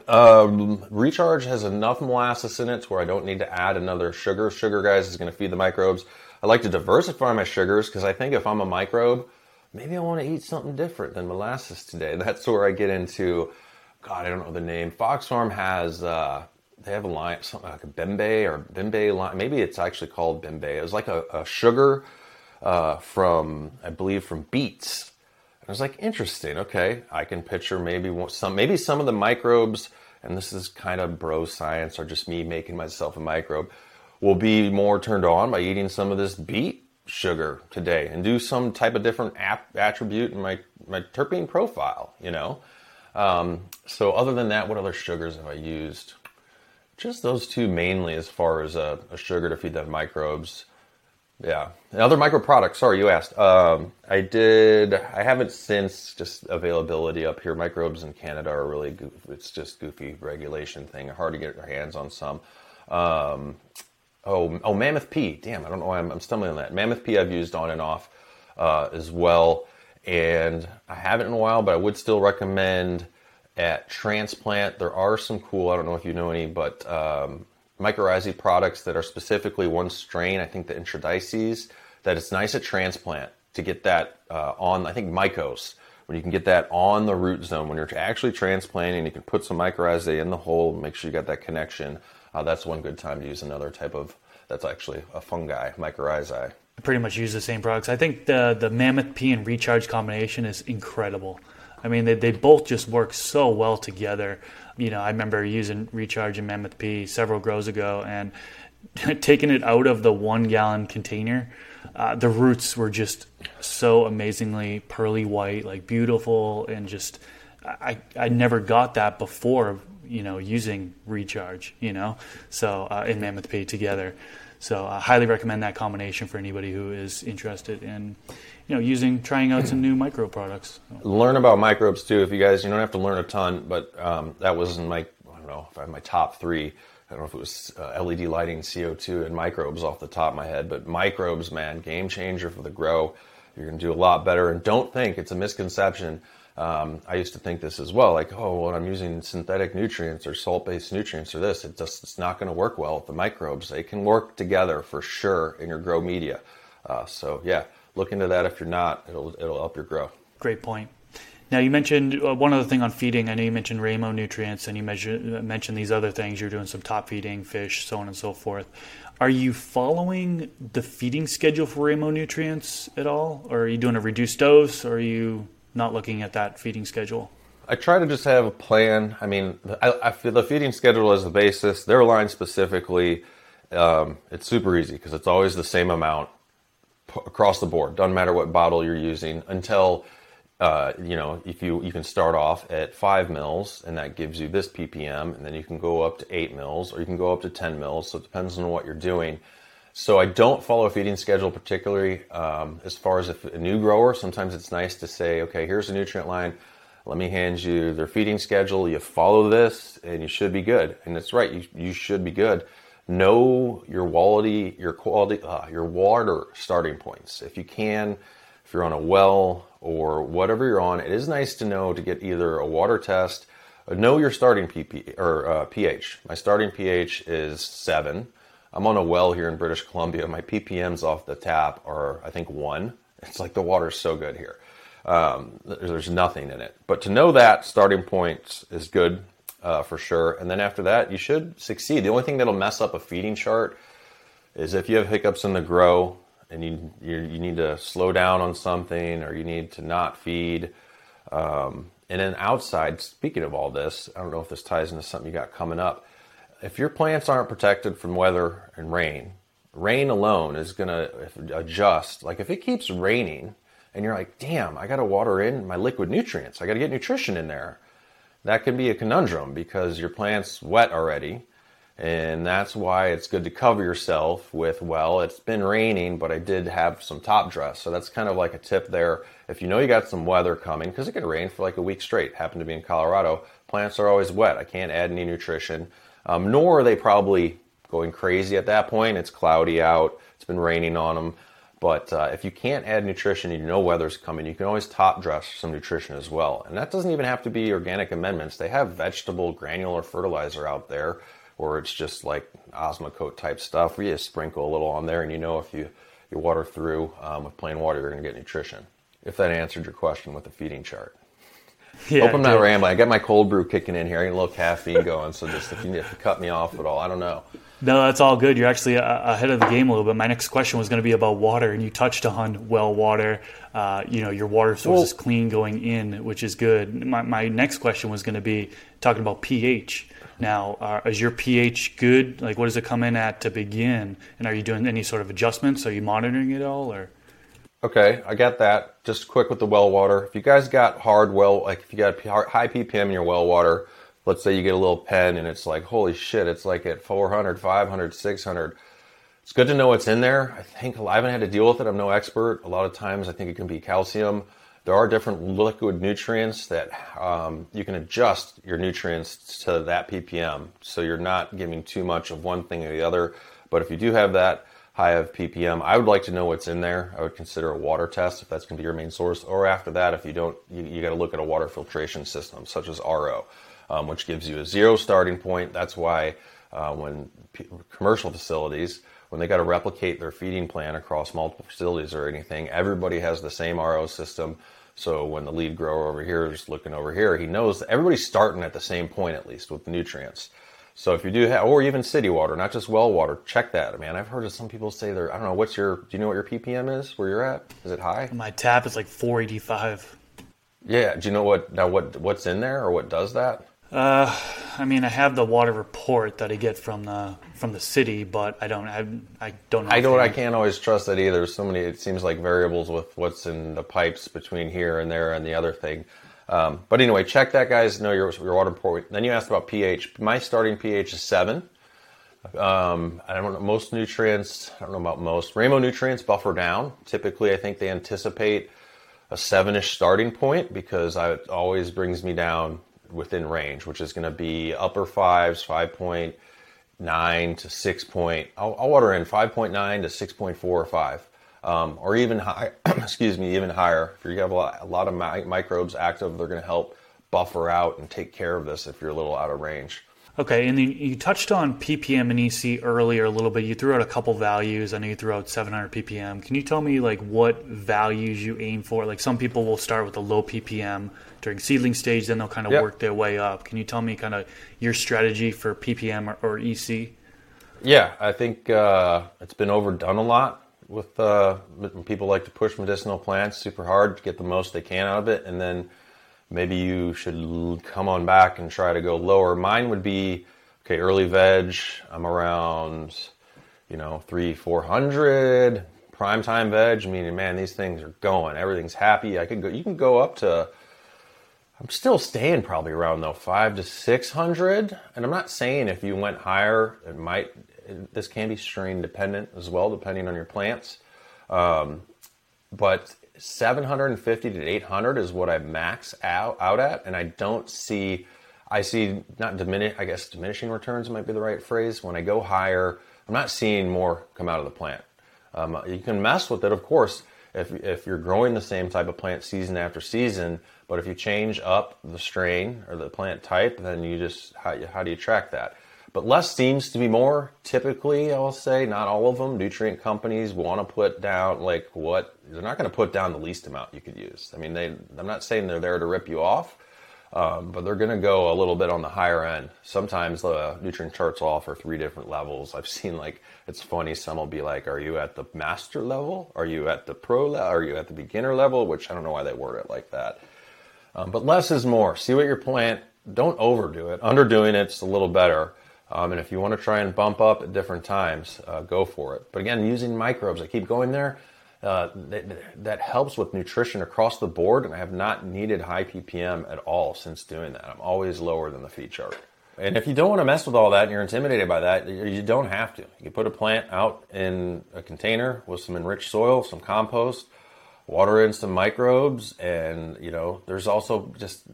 Um, recharge has enough molasses in it to where I don't need to add another sugar. Sugar, guys, is going to feed the microbes. I like to diversify my sugars because I think if I'm a microbe, maybe I want to eat something different than molasses today. That's where I get into, God, I don't know the name. Fox Farm has, uh, they have a line, something like a Bembe or Bembe line. Maybe it's actually called Bembe. It was like a, a sugar uh, from, I believe, from beets. And I was like, interesting. Okay, I can picture maybe some, maybe some of the microbes, and this is kind of bro science or just me making myself a microbe, will be more turned on by eating some of this beet sugar today and do some type of different ap- attribute in my, my terpene profile, you know? Um, so other than that, what other sugars have I used? Just those two mainly as far as a, a sugar to feed the microbes. Yeah. And other micro products, sorry, you asked. Um, I did, I haven't since just availability up here. Microbes in Canada are really, goofy. it's just goofy regulation thing. Hard to get your hands on some. Um, Oh, oh, Mammoth P. Damn, I don't know why I'm, I'm stumbling on that. Mammoth P I've used on and off uh, as well, and I haven't in a while, but I would still recommend at Transplant. There are some cool. I don't know if you know any, but um, mycorrhizae products that are specifically one strain. I think the intraradices. That it's nice at Transplant to get that uh, on. I think Mykos when you can get that on the root zone, when you're actually transplanting, you can put some mycorrhizae in the hole, make sure you got that connection. Uh, that's one good time to use another type of, that's actually a fungi, mycorrhizae. I pretty much use the same products. I think the, the Mammoth P and Recharge combination is incredible. I mean, they, they both just work so well together. You know, I remember using Recharge and Mammoth P several grows ago and taking it out of the one gallon container uh, the roots were just so amazingly pearly white, like beautiful, and just I I never got that before. You know, using recharge. You know, so uh, in Mammoth P together. So I highly recommend that combination for anybody who is interested in, you know, using trying out some new micro products. Learn about microbes too. If you guys, you don't have to learn a ton, but um, that was in my I don't know if I have my top three I don't know if it was uh, LED lighting, CO2, and microbes off the top of my head, but microbes, man, game changer for the grow. You're going to do a lot better. And don't think it's a misconception. Um, I used to think this as well, like, oh, well, I'm using synthetic nutrients or salt-based nutrients or this, it just it's not going to work well with the microbes. They can work together for sure in your grow media. Uh, so yeah, look into that. If you're not, it'll it'll help your grow. Great point. Now you mentioned uh, one other thing on feeding. I know you mentioned Remo nutrients, and you measure, uh, mentioned these other things. You're doing some top feeding, fish, so on and so forth. Are you following the feeding schedule for Remo nutrients at all, or are you doing a reduced dose, or are you not looking at that feeding schedule? I try to just have a plan. I mean, I, I feel the feeding schedule is the basis. Their line specifically, um, it's super easy because it's always the same amount across the board. Doesn't matter what bottle you're using until uh, you know, if you you can start off at five mils, and that gives you this ppm, and then you can go up to eight mils, or you can go up to ten mils. So it depends on what you're doing. So I don't follow a feeding schedule particularly. Um, as far as a new grower, sometimes it's nice to say, okay, here's a nutrient line. Let me hand you their feeding schedule. You follow this, and you should be good. And it's right, you you should be good. Know your quality, your quality, uh, your water starting points. If you can, if you're on a well or whatever you're on, it is nice to know to get either a water test, know your starting PP, or uh, pH. My starting pH is seven. I'm on a well here in British Columbia. My ppms off the tap are, I think, one. It's like the water's so good here. Um, there's nothing in it. But to know that starting point is good uh, for sure. And then after that, you should succeed. The only thing that'll mess up a feeding chart is if you have hiccups in the grow and you, you, you need to slow down on something or you need to not feed. Um, and then outside, speaking of all this, I don't know if this ties into something you got coming up. If your plants aren't protected from weather and rain, rain alone is going to adjust. Like if it keeps raining and you're like, damn, I got to water in my liquid nutrients, I got to get nutrition in there. That can be a conundrum because your plant's wet already and that's why it's good to cover yourself with, well, it's been raining, but I did have some top dress. So that's kind of like a tip there. If you know you got some weather coming, because it could rain for like a week straight, happened to be in Colorado, plants are always wet. I can't add any nutrition, um, nor are they probably going crazy at that point. It's cloudy out, it's been raining on them. But uh, if you can't add nutrition you know weather's coming, you can always top dress some nutrition as well. And that doesn't even have to be organic amendments. They have vegetable granular fertilizer out there or it's just like Osmocote type stuff you just sprinkle a little on there and you know if you, you water through um, with plain water, you're going to get nutrition. If that answered your question with the feeding chart. Yeah, Hope I'm not rambling. I got my cold brew kicking in here. I got a little caffeine going. So just if you, if you cut me off at all, I don't know. No, that's all good. You're actually ahead of the game a little bit. My next question was going to be about water, and you touched on well water. Uh, you know, your water source well, is clean going in, which is good. My, my next question was going to be talking about pH. Now, uh, is your pH good? Like, what does it come in at to begin? And are you doing any sort of adjustments? Are you monitoring it all, or? Okay, I got that. Just quick with the well water. If you guys got hard well, like if you got high ppm in your well water, let's say you get a little pen and it's like, holy shit, it's like at 400, 500, 600. It's good to know what's in there. I think I haven't had to deal with it. I'm no expert. A lot of times I think it can be calcium there are different liquid nutrients that um, you can adjust your nutrients to that ppm so you're not giving too much of one thing or the other but if you do have that high of ppm i would like to know what's in there. I would consider a water test if that's going to be your main source. Or after that if you don't you, you got to look at a water filtration system such as ro um, which gives you a zero starting point. That's why uh, when p- commercial facilities when they got to replicate their feeding plan across multiple facilities or anything everybody has the same ro system. So when the lead grower over here is looking over here, he knows everybody's starting at the same point at least with nutrients. So if you do have, or even city water, not just well water, check that. Man, I've heard of some people say they're, I don't know, what's your, do you know what your ppm is? Where you're at? Is it high? My tap is like 485. Yeah. Do you know what now? What what's in there or what does that? Uh, I mean, I have the water report that I get from the from the city, but I don't. I, I don't. Know I don't. I can't always trust that either. So many. It seems like variables with what's in the pipes between here and there and the other thing. Um, but anyway, check that, guys. Know your your water report. Then you asked about pH. My starting pH is seven. Um, I don't know most nutrients. I don't know about most rainbow nutrients buffer down. Typically, I think they anticipate a seven-ish starting point because I, it always brings me down within range, which is going to be upper fives, five point nine to six point. I'll, I'll water in five point nine to six point four or five um, or even high, excuse me, even higher. If you have a lot, a lot of mi- microbes active, they're going to help buffer out and take care of this if you're a little out of range. Okay, and then you touched on ppm and EC earlier a little bit. You threw out a couple values. I know you threw out 700 ppm. Can you tell me like what values you aim for? Like some people will start with a low ppm during seedling stage, then they'll kind of yep. work their way up. Can you tell me kind of your strategy for ppm or, or EC? Yeah, I think uh, it's been overdone a lot with uh, people like to push medicinal plants super hard to get the most they can out of it, and then maybe you should come on back and try to go lower. Mine would be okay. Early veg, I'm around, you know, three, four hundred. Prime time veg, meaning man, these things are going. Everything's happy. I could go. You can go up to. I'm still staying probably around though five to six hundred, and I'm not saying if you went higher, it might this can be strain dependent as well, depending on your plants. Um, but 750 to 800 is what I max out, out at, and I don't see. I see not diminish. I guess diminishing returns might be the right phrase. When I go higher, I'm not seeing more come out of the plant. Um, you can mess with it, of course, if if you're growing the same type of plant season after season. But if you change up the strain or the plant type, then you just how, how do you track that? But less seems to be more. Typically, I will say, not all of them. Nutrient companies want to put down like what they're not going to put down the least amount you could use. I mean, they. I'm not saying they're there to rip you off, um, but they're going to go a little bit on the higher end. Sometimes the nutrient charts will offer three different levels. I've seen like it's funny. Some will be like, "Are you at the master level? Are you at the pro level? Are you at the beginner level?" Which I don't know why they word it like that. Um, but less is more. See what your plant. Don't overdo it. Underdoing it's a little better. Um, and if you want to try and bump up at different times, uh, go for it. But again, using microbes, I keep going there. Uh, that, that, helps with nutrition across the board, and I have not needed high ppm at all since doing that. I'm always lower than the feed chart. And if you don't want to mess with all that and you're intimidated by that, you don't have to. You put a plant out in a container with some enriched soil, some compost, water in some microbes, and you know, there's also just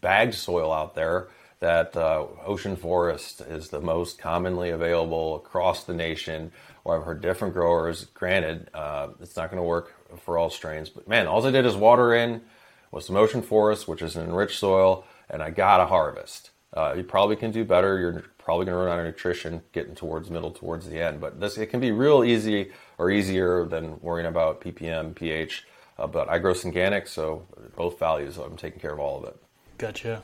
bagged soil out there that uh, ocean forest is the most commonly available across the nation. Or I've heard different growers. Granted, uh, it's not going to work for all strains, but man, all I did is water in with some ocean forest, which is an enriched soil, and I got a harvest. Uh, you probably can do better. You're probably going to run out of nutrition getting towards middle, towards the end. But this it can be real easy or easier than worrying about ppm, pH. Uh, but I grow organic, so both values, I'm taking care of all of it. Gotcha.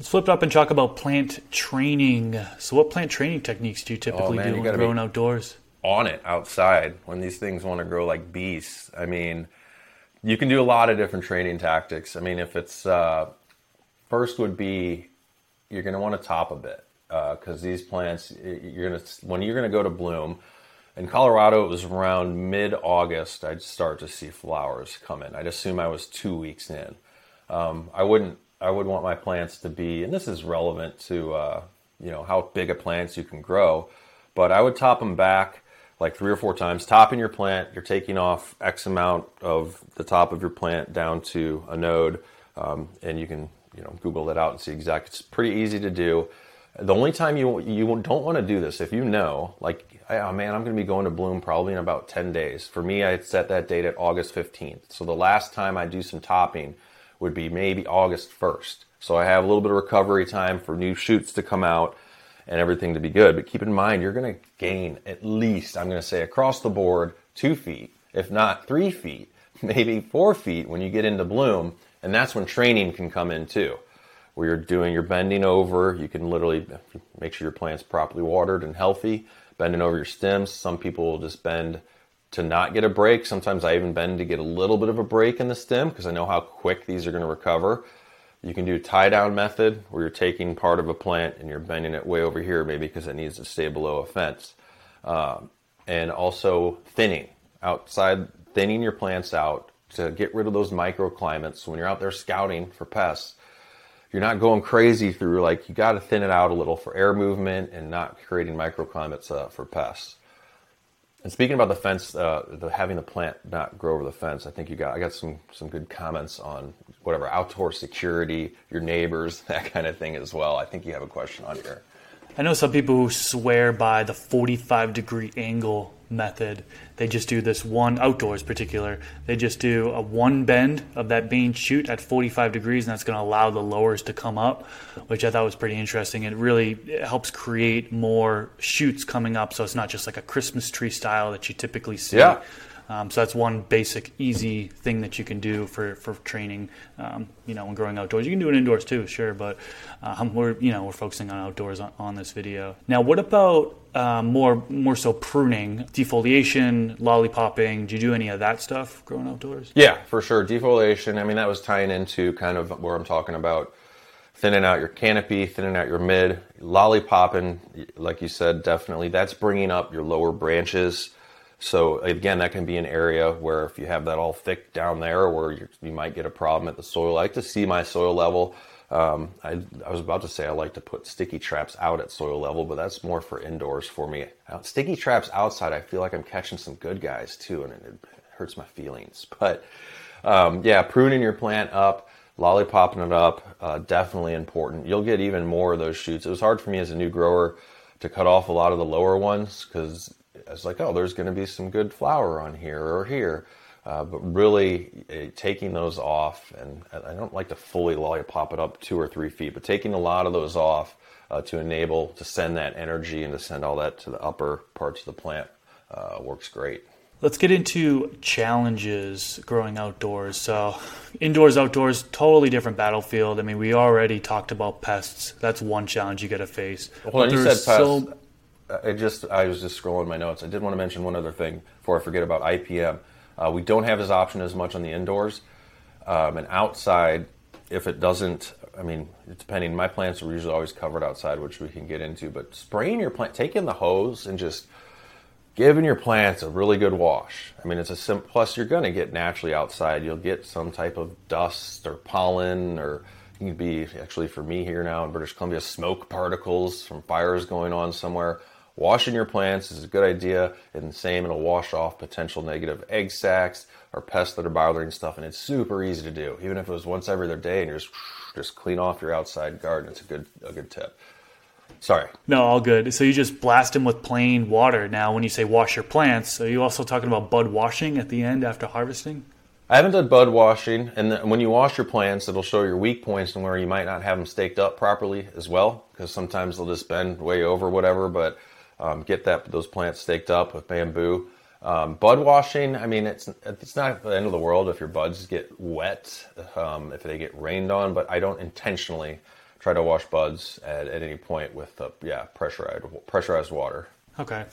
Let's flip up and talk about plant training. So, what plant training techniques do you typically oh, man, do when growing outdoors? On it outside when these things want to grow like beasts. I mean, you can do a lot of different training tactics. I mean, if it's uh, first would be you're going to want to top a bit because uh, these plants you're going to when you're going to go to bloom. In Colorado, it was around mid August. I'd start to see flowers come in. I'd assume I was two weeks in. Um, I wouldn't I would want my plants to be, and this is relevant to uh, you know how big a plants you can grow, but I would top them back like three or four times. Topping your plant, you're taking off X amount of the top of your plant down to a node, um, and you can you know Google it out and see exactly. It's pretty easy to do. The only time you you don't want to do this if you know like oh man I'm going to be going to bloom probably in about 10 days. For me, I set that date at August 15th. So the last time I do some topping would be maybe August 1st. So I have a little bit of recovery time for new shoots to come out and everything to be good. But keep in mind, you're going to gain at least, I'm going to say across the board, two feet, if not three feet maybe four feet when you get into bloom. And that's when training can come in too, where you're doing, you're bending over. You can literally make sure your plant's properly watered and healthy, bending over your stems. Some people will just bend to not get a break. Sometimes I even bend to get a little bit of a break in the stem because I know how quick these are going to recover. You can do tie down method where you're taking part of a plant and you're bending it way over here, maybe because it needs to stay below a fence. Um, and also thinning outside, thinning your plants out to get rid of those microclimates. So when you're out there scouting for pests, you're not going crazy through like you got to thin it out a little for air movement and not creating microclimates uh, for pests. And speaking about the fence, uh, the, having the plant not grow over the fence, I think you got I got some some good comments on whatever outdoor security, your neighbors, that kind of thing as well. I think you have a question on here. I know some people who swear by the 45 degree angle method. They just do this one outdoors, particular. They just do a one bend of that main shoot at 45 degrees, and that's going to allow the lowers to come up, which I thought was pretty interesting. It really helps create more shoots coming up, so it's not just like a Christmas tree style that you typically see. Yeah. Um, so that's one basic, easy thing that you can do for, for training. Um, you know, when growing outdoors, you can do it indoors too, sure. But um, we're you know we're focusing on outdoors on, on this video. Now, what about uh, more more so pruning, defoliation, lollipopping? Do you do any of that stuff growing outdoors? Yeah, for sure. Defoliation. I mean, that was tying into kind of where I'm talking about thinning out your canopy, thinning out your mid, lollipopping, like you said, definitely. That's bringing up your lower branches. So again, that can be an area where if you have that all thick down there, where you might get a problem at the soil. I like to see my soil level. Um, I, I, was about to say I like to put sticky traps out at soil level, but that's more for indoors for me. Sticky traps outside, I feel like I'm catching some good guys too, and it, it hurts my feelings. But um, yeah, pruning your plant up, lollipopping it up, uh, definitely important. You'll get even more of those shoots. It was hard for me as a new grower to cut off a lot of the lower ones because I was like, oh, there's going to be some good flower on here or here. Uh, but really uh, taking those off, and I don't like to fully lollipop it up two or three feet, but taking a lot of those off uh, to enable to send that energy and to send all that to the upper parts of the plant uh, works great. Let's get into challenges growing outdoors. So, indoors, outdoors, totally different battlefield. I mean, we already talked about pests. That's one challenge you got to face. Well, you said pests. So... I just I was just scrolling my notes. I did want to mention one other thing before I forget about IPM. Uh, we don't have this option as much on the indoors. Um, and outside, if it doesn't, I mean, depending, my plants are usually always covered outside, which we can get into, but spraying your plant, taking the hose and just giving your plants a really good wash. I mean, it's a sim- plus you're going to get naturally outside. You'll get some type of dust or pollen or can be actually for me here now in British Columbia, smoke particles from fires going on somewhere. Washing your plants is a good idea, and the same, it'll wash off potential negative egg sacs or pests that are bothering stuff, and it's super easy to do. Even if it was once every other day, and you just just clean off your outside garden, it's a good a good tip. Sorry. No, all good. So you just blast them with plain water. Now, when you say wash your plants, are you also talking about bud washing at the end after harvesting? I haven't done bud washing, and when you wash your plants, it'll show your weak points and where you might not have them staked up properly as well, because sometimes they'll just bend way over, whatever. But um, get that those plants staked up with bamboo. Um, bud washing, I mean, it's it's not the end of the world if your buds get wet, um, if they get rained on, but I don't intentionally try to wash buds at, at any point with uh, yeah pressurized pressurized water. Okay.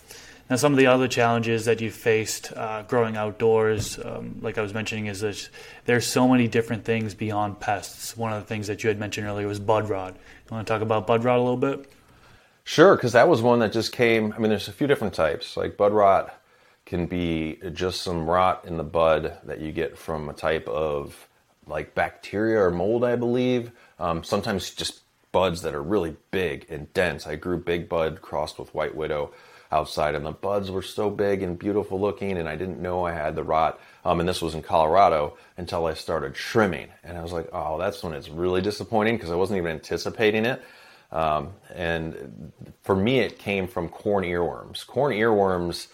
Now, some of the other challenges that you faced uh, growing outdoors, um, like I was mentioning, is that there's so many different things beyond pests. One of the things that you had mentioned earlier was bud rot. You want to talk about bud rot a little bit? Sure, because that was one that just came. I mean, there's a few different types. Like bud rot can be just some rot in the bud that you get from a type of like bacteria or mold, I believe. Um, sometimes just buds that are really big and dense. I grew big bud crossed with white widow outside, and the buds were so big and beautiful looking, and I didn't know I had the rot. Um, and this was in Colorado until I started trimming, and I was like, oh, that's when it's really disappointing because I wasn't even anticipating it. Um, and for me, it came from corn earworms. Corn earworms,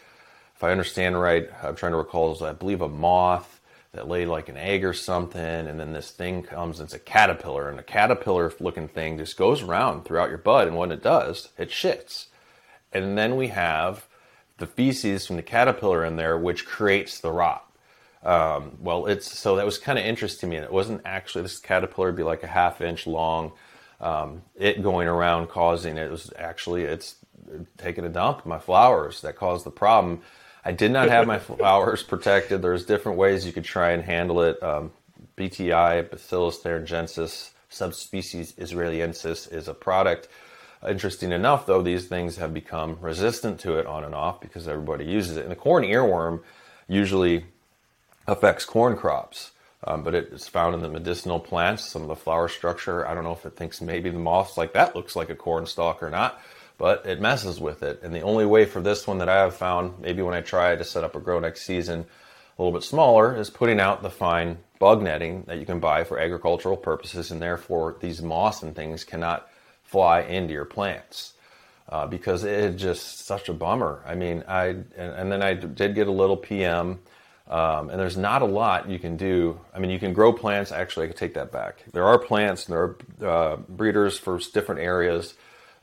if I understand right, I'm trying to recall, is I believe a moth that laid like an egg or something, and then this thing comes, it's a caterpillar, and a caterpillar looking thing just goes around throughout your bud, and when it does, it shits. And then we have the feces from the caterpillar in there, which creates the rot. Um, well, it's so that was kind of interesting to me. It wasn't actually this caterpillar would be like a half inch long. Um, it going around causing it was actually it's taking a dump my flowers that caused the problem. I did not have my flowers protected. There's different ways you could try and handle it. Um, BTI, Bacillus thuringiensis, subspecies israelensis, is a product. Interesting enough, though, these things have become resistant to it on and off because everybody uses it. And the corn earworm usually affects corn crops. Um, but it's found in the medicinal plants, some of the flower structure. I don't know if it thinks maybe the moth's like that looks like a corn stalk or not, but it messes with it. And the only way for this one that I have found, maybe when I try to set up a grow next season a little bit smaller, is putting out the fine bug netting that you can buy for agricultural purposes, and therefore these moths and things cannot fly into your plants. Uh, because it is just such a bummer. I mean, I and, and then I did get a little PM um, and there's not a lot you can do. I mean, you can grow plants. Actually, I could take that back. There are plants and there are uh, breeders for different areas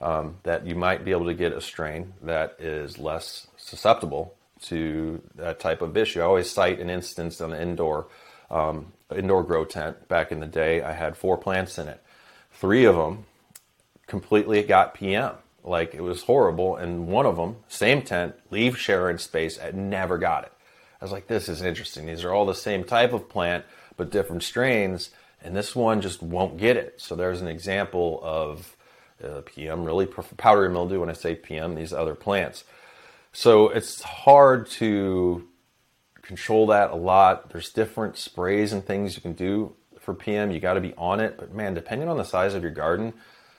um, that you might be able to get a strain that is less susceptible to that type of issue. I always cite an instance on an indoor um, indoor grow tent back in the day. I had four plants in it. Three of them completely got PM. Like it was horrible, and one of them, same tent, leaf sharing space, I never got it. I was like, this is interesting. These are all the same type of plant, but different strains, and this one just won't get it. So there's an example of uh, PM, really powdery mildew. When I say PM, these other plants. So it's hard to control that a lot. There's different sprays and things you can do for PM. You got to be on it, but man, depending on the size of your garden,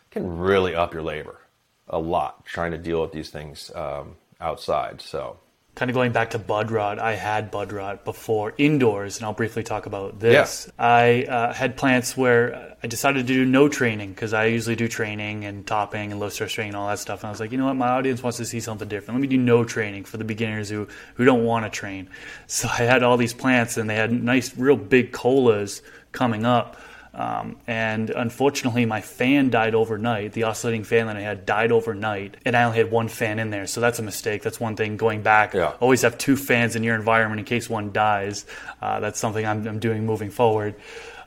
can really up your labor a lot trying to deal with these things um, outside. So kind of going back to bud rot, I had bud rot before indoors, and I'll briefly talk about this. Yeah. I uh, had plants where I decided to do no training because I usually do training and topping and low stress training and all that stuff. And I was like, you know what, my audience wants to see something different. Let me do no training for the beginners who who don't want to train. So I had all these plants, and they had nice, real big colas coming up. Um, and unfortunately, my fan died overnight. The oscillating fan that I had died overnight, and I only had one fan in there. So that's a mistake. That's one thing. Going back, yeah. always have two fans in your environment in case one dies. Uh, that's something I'm, I'm, doing moving forward.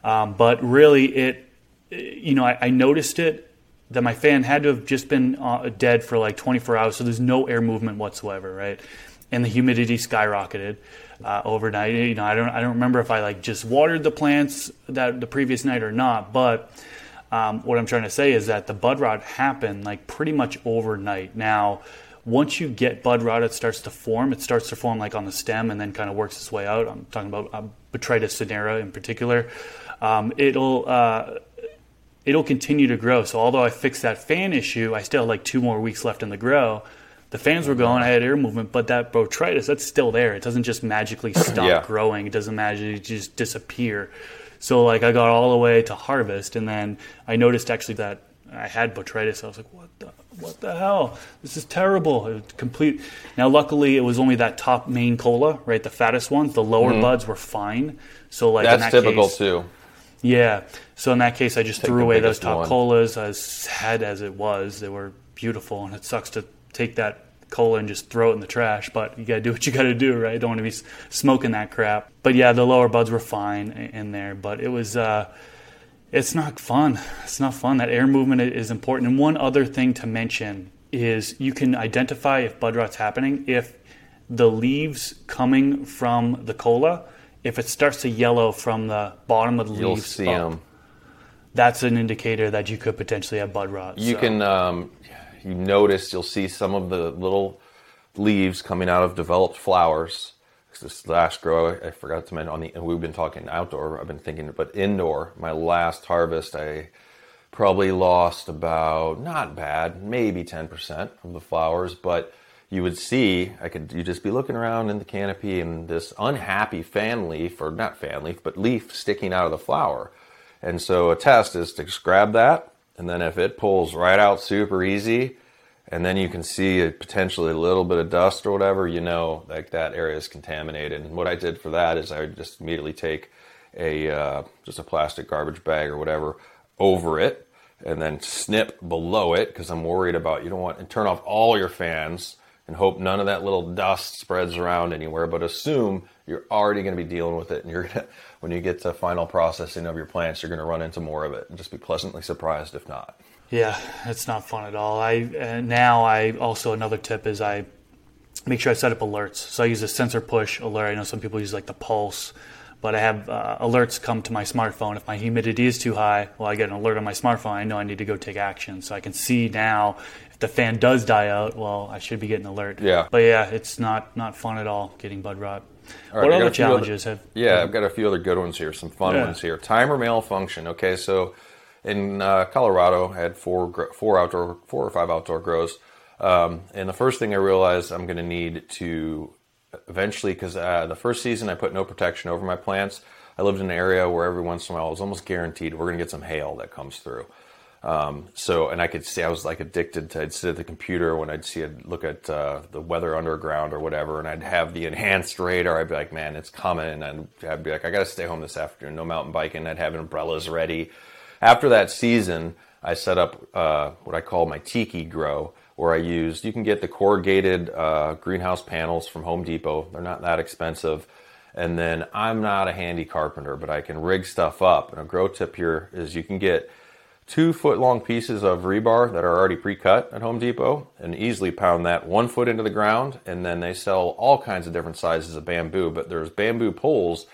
Um, but really, it, you know, I, I, noticed it that my fan had to have just been uh, dead for like 24 hours. So there's no air movement whatsoever, right? And the humidity skyrocketed uh, overnight. You know, I don't I don't remember if I like just watered the plants that the previous night or not, but um, what I'm trying to say is that the bud rot happened like pretty much overnight. Now, once you get bud rot, it starts to form. It starts to form like on the stem and then kind of works its way out. I'm talking about uh, Botrytis cinerea in particular. Um, it'll uh, it'll continue to grow. So although I fixed that fan issue, I still have like two more weeks left in the grow the fans were going, I had air movement, but that botrytis, that's still there. It doesn't just magically stop yeah. growing. It doesn't magically just disappear. So like I got all the way to harvest, and then I noticed actually that I had botrytis. I was like, what the what the hell? This is terrible. It complete. Now, luckily, it was only that top main cola, right? The fattest ones. The lower mm-hmm. buds were fine. So like that's that typical case, too. Yeah. So in that case, I just Take threw away those top one. colas. As sad as it was, they were beautiful, and it sucks to take that cola and just throw it in the trash. But you got to do what you got to do, right? Don't want to be smoking that crap. But yeah, the lower buds were fine in there, but it was. Uh, it's not fun. It's not fun. That air movement is important. And one other thing to mention is you can identify if bud rot's happening if the leaves coming from the cola, if it starts to yellow from the bottom of the You'll leaves, see up, them. That's an indicator that you could potentially have bud rot. You so. can um, you notice, you'll see some of the little leaves coming out of developed flowers. This last grow, I forgot to mention on the. We've been talking outdoor. I've been thinking, but indoor. My last harvest, I probably lost about not bad, maybe ten percent of the flowers, but you would see I could you just be looking around in the canopy and this unhappy fan leaf or not fan leaf but leaf sticking out of the flower. And so a test is to just grab that and then if it pulls right out super easy, and then you can see a, potentially a little bit of dust or whatever, you know, like that area is contaminated. And what I did for that is I would just immediately take a uh, just a plastic garbage bag or whatever over it, and then snip below it because I'm worried about you don't want and turn off all your fans and hope none of that little dust spreads around anywhere, but assume you're already going to be dealing with it. And you're going to, when you get to final processing of your plants, you're going to run into more of it and just be pleasantly surprised if not. Yeah, it's not fun at all. I uh, now I also another tip is I make sure I set up alerts. So I use a SensorPush alert. I know some people use like the pulse, but I have uh, alerts come to my smartphone. If my humidity is too high, well, I get an alert on my smartphone. I know I need to go take action. So I can see now if the fan does die out, well, I should be getting alert. Yeah. But yeah, it's not not fun at all getting bud rot. All right, what other challenges other- have? Yeah, I've got a few other good ones here, some fun Yeah. ones here. Timer malfunction. Okay, so in uh, Colorado, I had four four outdoor, four or five outdoor grows, um, and the first thing I realized I'm going to need to eventually, because uh, the first season I put no protection over my plants. I lived in an area where every once in a while it was almost guaranteed we're going to get some hail that comes through. Um, so, and I could see I was like addicted to. I'd sit at the computer when I'd see it, look at uh, the weather underground or whatever, and I'd have the enhanced radar. I'd be like, man, it's coming, and I'd be like, I got to stay home this afternoon. No mountain biking. I'd have umbrellas ready. After that season, I set up uh, what I call my tiki grow, where I used. You can get the corrugated uh, greenhouse panels from Home Depot. They're not that expensive. And then I'm not a handy carpenter, but I can rig stuff up. And a grow tip here is you can get two foot long pieces of rebar that are already pre cut at Home Depot and easily pound that one foot into the ground. And then they sell all kinds of different sizes of bamboo, but there's bamboo poles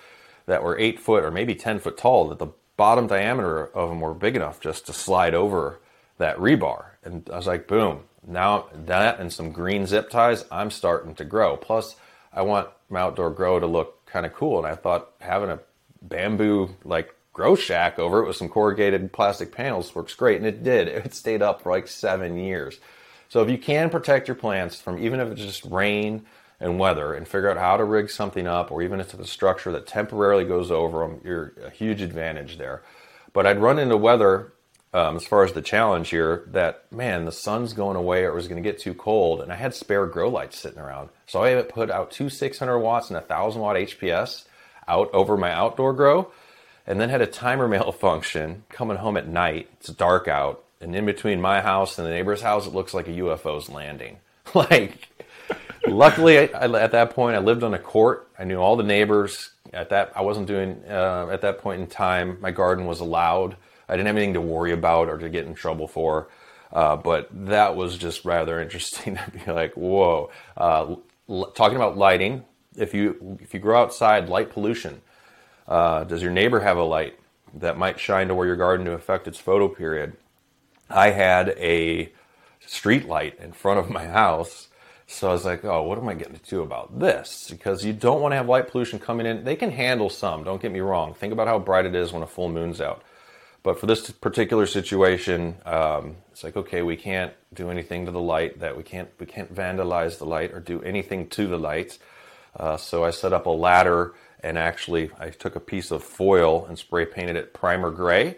that were eight foot or maybe 10 foot tall that the bottom diameter of them were big enough just to slide over that rebar. And I was like, boom, now that and some green zip ties, I'm starting to grow. Plus, I want my outdoor grow to look kind of cool. And I thought having a bamboo like grow shack over it with some corrugated plastic panels works great. And it did. It stayed up for like seven years. So if you can protect your plants from even if it's just rain and weather and figure out how to rig something up or even if it's a structure that temporarily goes over them, you're a huge advantage there. But I'd run into weather um, as far as the challenge here that man, the sun's going away or it was going to get too cold, and I had spare grow lights sitting around, so I put out two 600 watts and a thousand watt HPS out over my outdoor grow, and then had a timer malfunction coming home at night. It's dark out, and in between my house and the neighbor's house, it looks like a UFO's landing. like, luckily I, I- at that point I lived on a court. I knew all the neighbors. At that, I wasn't doing uh, at that point in time. My garden was allowed. I didn't have anything to worry about or to get in trouble for. Uh, but that was just rather interesting to be like, whoa. Uh, l- talking about lighting, if you if you grow outside, light pollution. Uh, does your neighbor have a light that might shine to where your garden to affect its photo period? I had a street light in front of my house. So I was like, oh, what am I getting to do about this? Because you don't want to have light pollution coming in. They can handle some, don't get me wrong. Think about how bright it is when a full moon's out. But for this particular situation, um, it's like, okay, we can't do anything to the light that we can't, we can't vandalize the light or do anything to the light. Uh, so I set up a ladder and actually I took a piece of foil and spray painted it primer gray.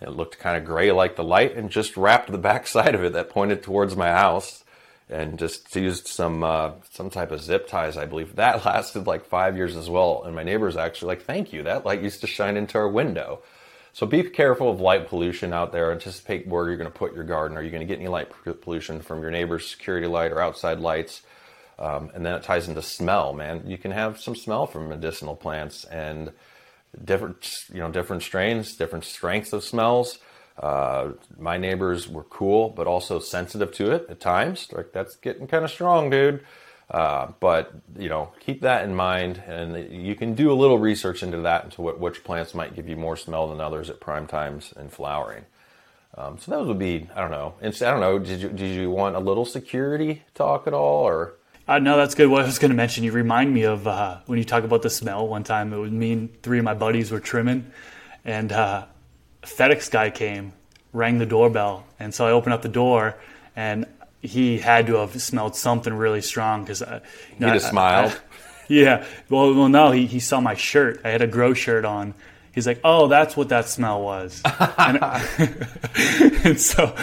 It looked kind of gray like the light and just wrapped the back side of it that pointed towards my house and just used some uh, some type of zip ties, I believe. That lasted like five years as well. And my neighbors actually like, thank you. That light used to shine into our window. So be careful of light pollution out there. Anticipate where you're going to put your garden. Are you going to get any light pollution from your neighbor's security light or outside lights? Um, and then it ties into smell, man. You can have some smell from medicinal plants and different, you know, different strains, different strengths of smells. Uh, my neighbors were cool, but also sensitive to it at times. Like that's getting kind of strong, dude. Uh, but you know, keep that in mind, and you can do a little research into that, into what which plants might give you more smell than others at prime times and flowering. Um, so those would be, I don't know. I don't know. Did you did you want a little security talk at all, or Uh, no, that's good. What I was going to mention, you remind me of uh, when you talk about the smell. One time, it was me and three of my buddies were trimming, and uh, FedEx guy came, rang the doorbell, and so I opened up the door, and he had to have smelled something really strong because uh, he just smiled? yeah. Well, well, no, he, he saw my shirt. I had a grow shirt on, He's like, "Oh, that's what that smell was." and, and so,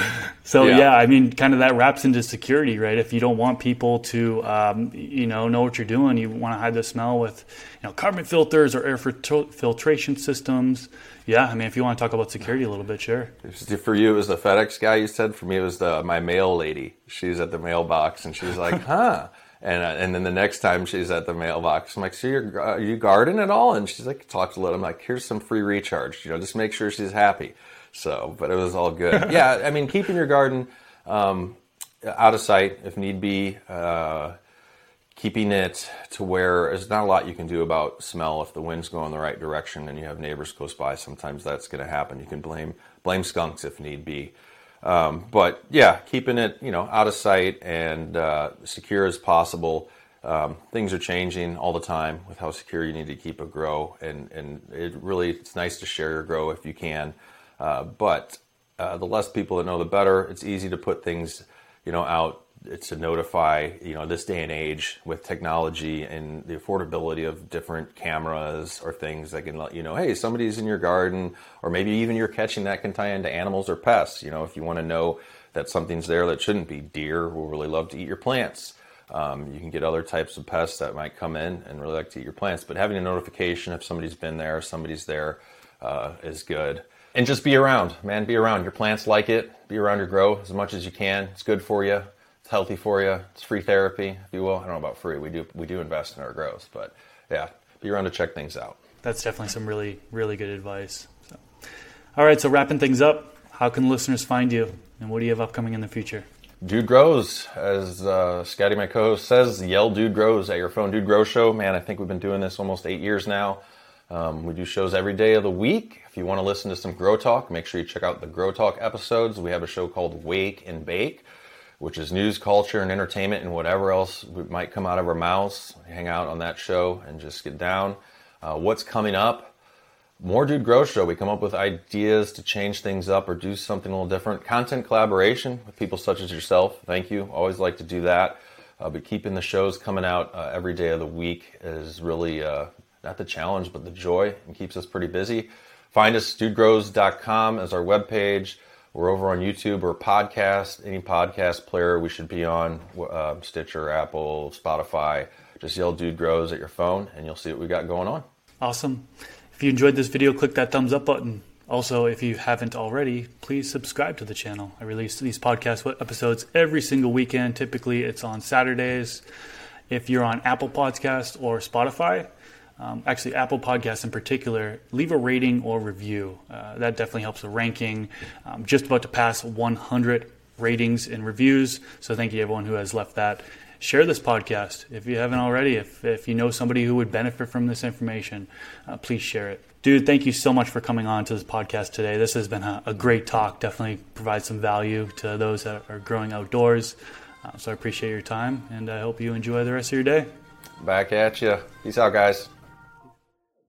so yeah. yeah. I mean, kind of that wraps into security, right? If you don't want people to, um, you know, know what you're doing, you want to hide the smell with, you know, carbon filters or air filtration systems. Yeah, I mean, if you want to talk about security a little bit, sure. For you, it was the FedEx guy you said. For me, it was the my mail lady. She's at the mailbox and she's like, "Huh." And, uh, and then the next time she's at the mailbox, I'm like, so you're, uh, you garden at all? And she's like, talk to little. I'm like, here's some free recharge. You know, just make sure she's happy. So, but it was all good. yeah, I mean, keeping your garden um, out of sight if need be. Uh, keeping it to where there's not a lot you can do about smell if the wind's going the right direction and you have neighbors close by. Sometimes that's going to happen. You can blame blame skunks if need be. Um, but yeah, keeping it you know out of sight and uh, secure as possible. Um, things are changing all the time with how secure you need to keep a grow, and and it really it's nice to share your grow if you can. Uh, but uh, the less people that know, the better. It's easy to put things you know out to notify you know this day and age with technology and the affordability of different cameras or things that can let you know hey somebody's in your garden or maybe even you're catching that can tie into animals or pests you know if you want to know that something's there that shouldn't be deer will really love to eat your plants. Um, you can get other types of pests that might come in and really like to eat your plants but having a notification if somebody's been there somebody's there uh, is good. And just be around man be around. Your plants like it be around your grow as much as you can. It's good for you it's healthy for you. It's free therapy, if you will. I don't know about free. We do we do invest in our growth, but yeah, be around to check things out. That's definitely some really really good advice. So. All right, so wrapping things up, how can listeners find you, and what do you have upcoming in the future? Dude grows, as uh, Scotty, my co-host, says. Yell, dude grows at your phone. Dude Grow Show, man. I think we've been doing this almost eight years now. Um, we do shows every day of the week. If you want to listen to some Grow Talk, make sure you check out the Grow Talk episodes. We have a show called Wake and Bake which is news, culture, and entertainment, and whatever else might come out of our mouths. Hang out on that show and just get down. Uh, what's coming up? More Dude Grow Show. We come up with ideas to change things up or do something a little different. Content collaboration with people such as yourself. Thank you. Always like to do that. Uh, but keeping the shows coming out uh, every day of the week is really uh, not the challenge, but the joy and keeps us pretty busy. Find us, dudegrows.com as our webpage. We're over on YouTube or podcast, any podcast player we should be on, uh, Stitcher, Apple, Spotify. Just yell Dude Grows at your phone and you'll see what we got going on. Awesome. If you enjoyed this video, click that thumbs up button. Also, if you haven't already, please subscribe to the channel. I release these podcast episodes every single weekend. Typically, it's on Saturdays. If you're on Apple Podcast or Spotify, um, actually Apple Podcasts in particular, leave a rating or review. Uh, that definitely helps the ranking. Um, just about to pass 100 ratings and reviews. So thank you everyone who has left that. Share this podcast if you haven't already. If, if you know somebody who would benefit from this information, uh, please share it. Dude, thank you so much for coming on to this podcast today. This has been a, a great talk. Definitely provides some value to those that are growing outdoors. Uh, so I appreciate your time and I hope you enjoy the rest of your day. Back at you. Peace out, guys.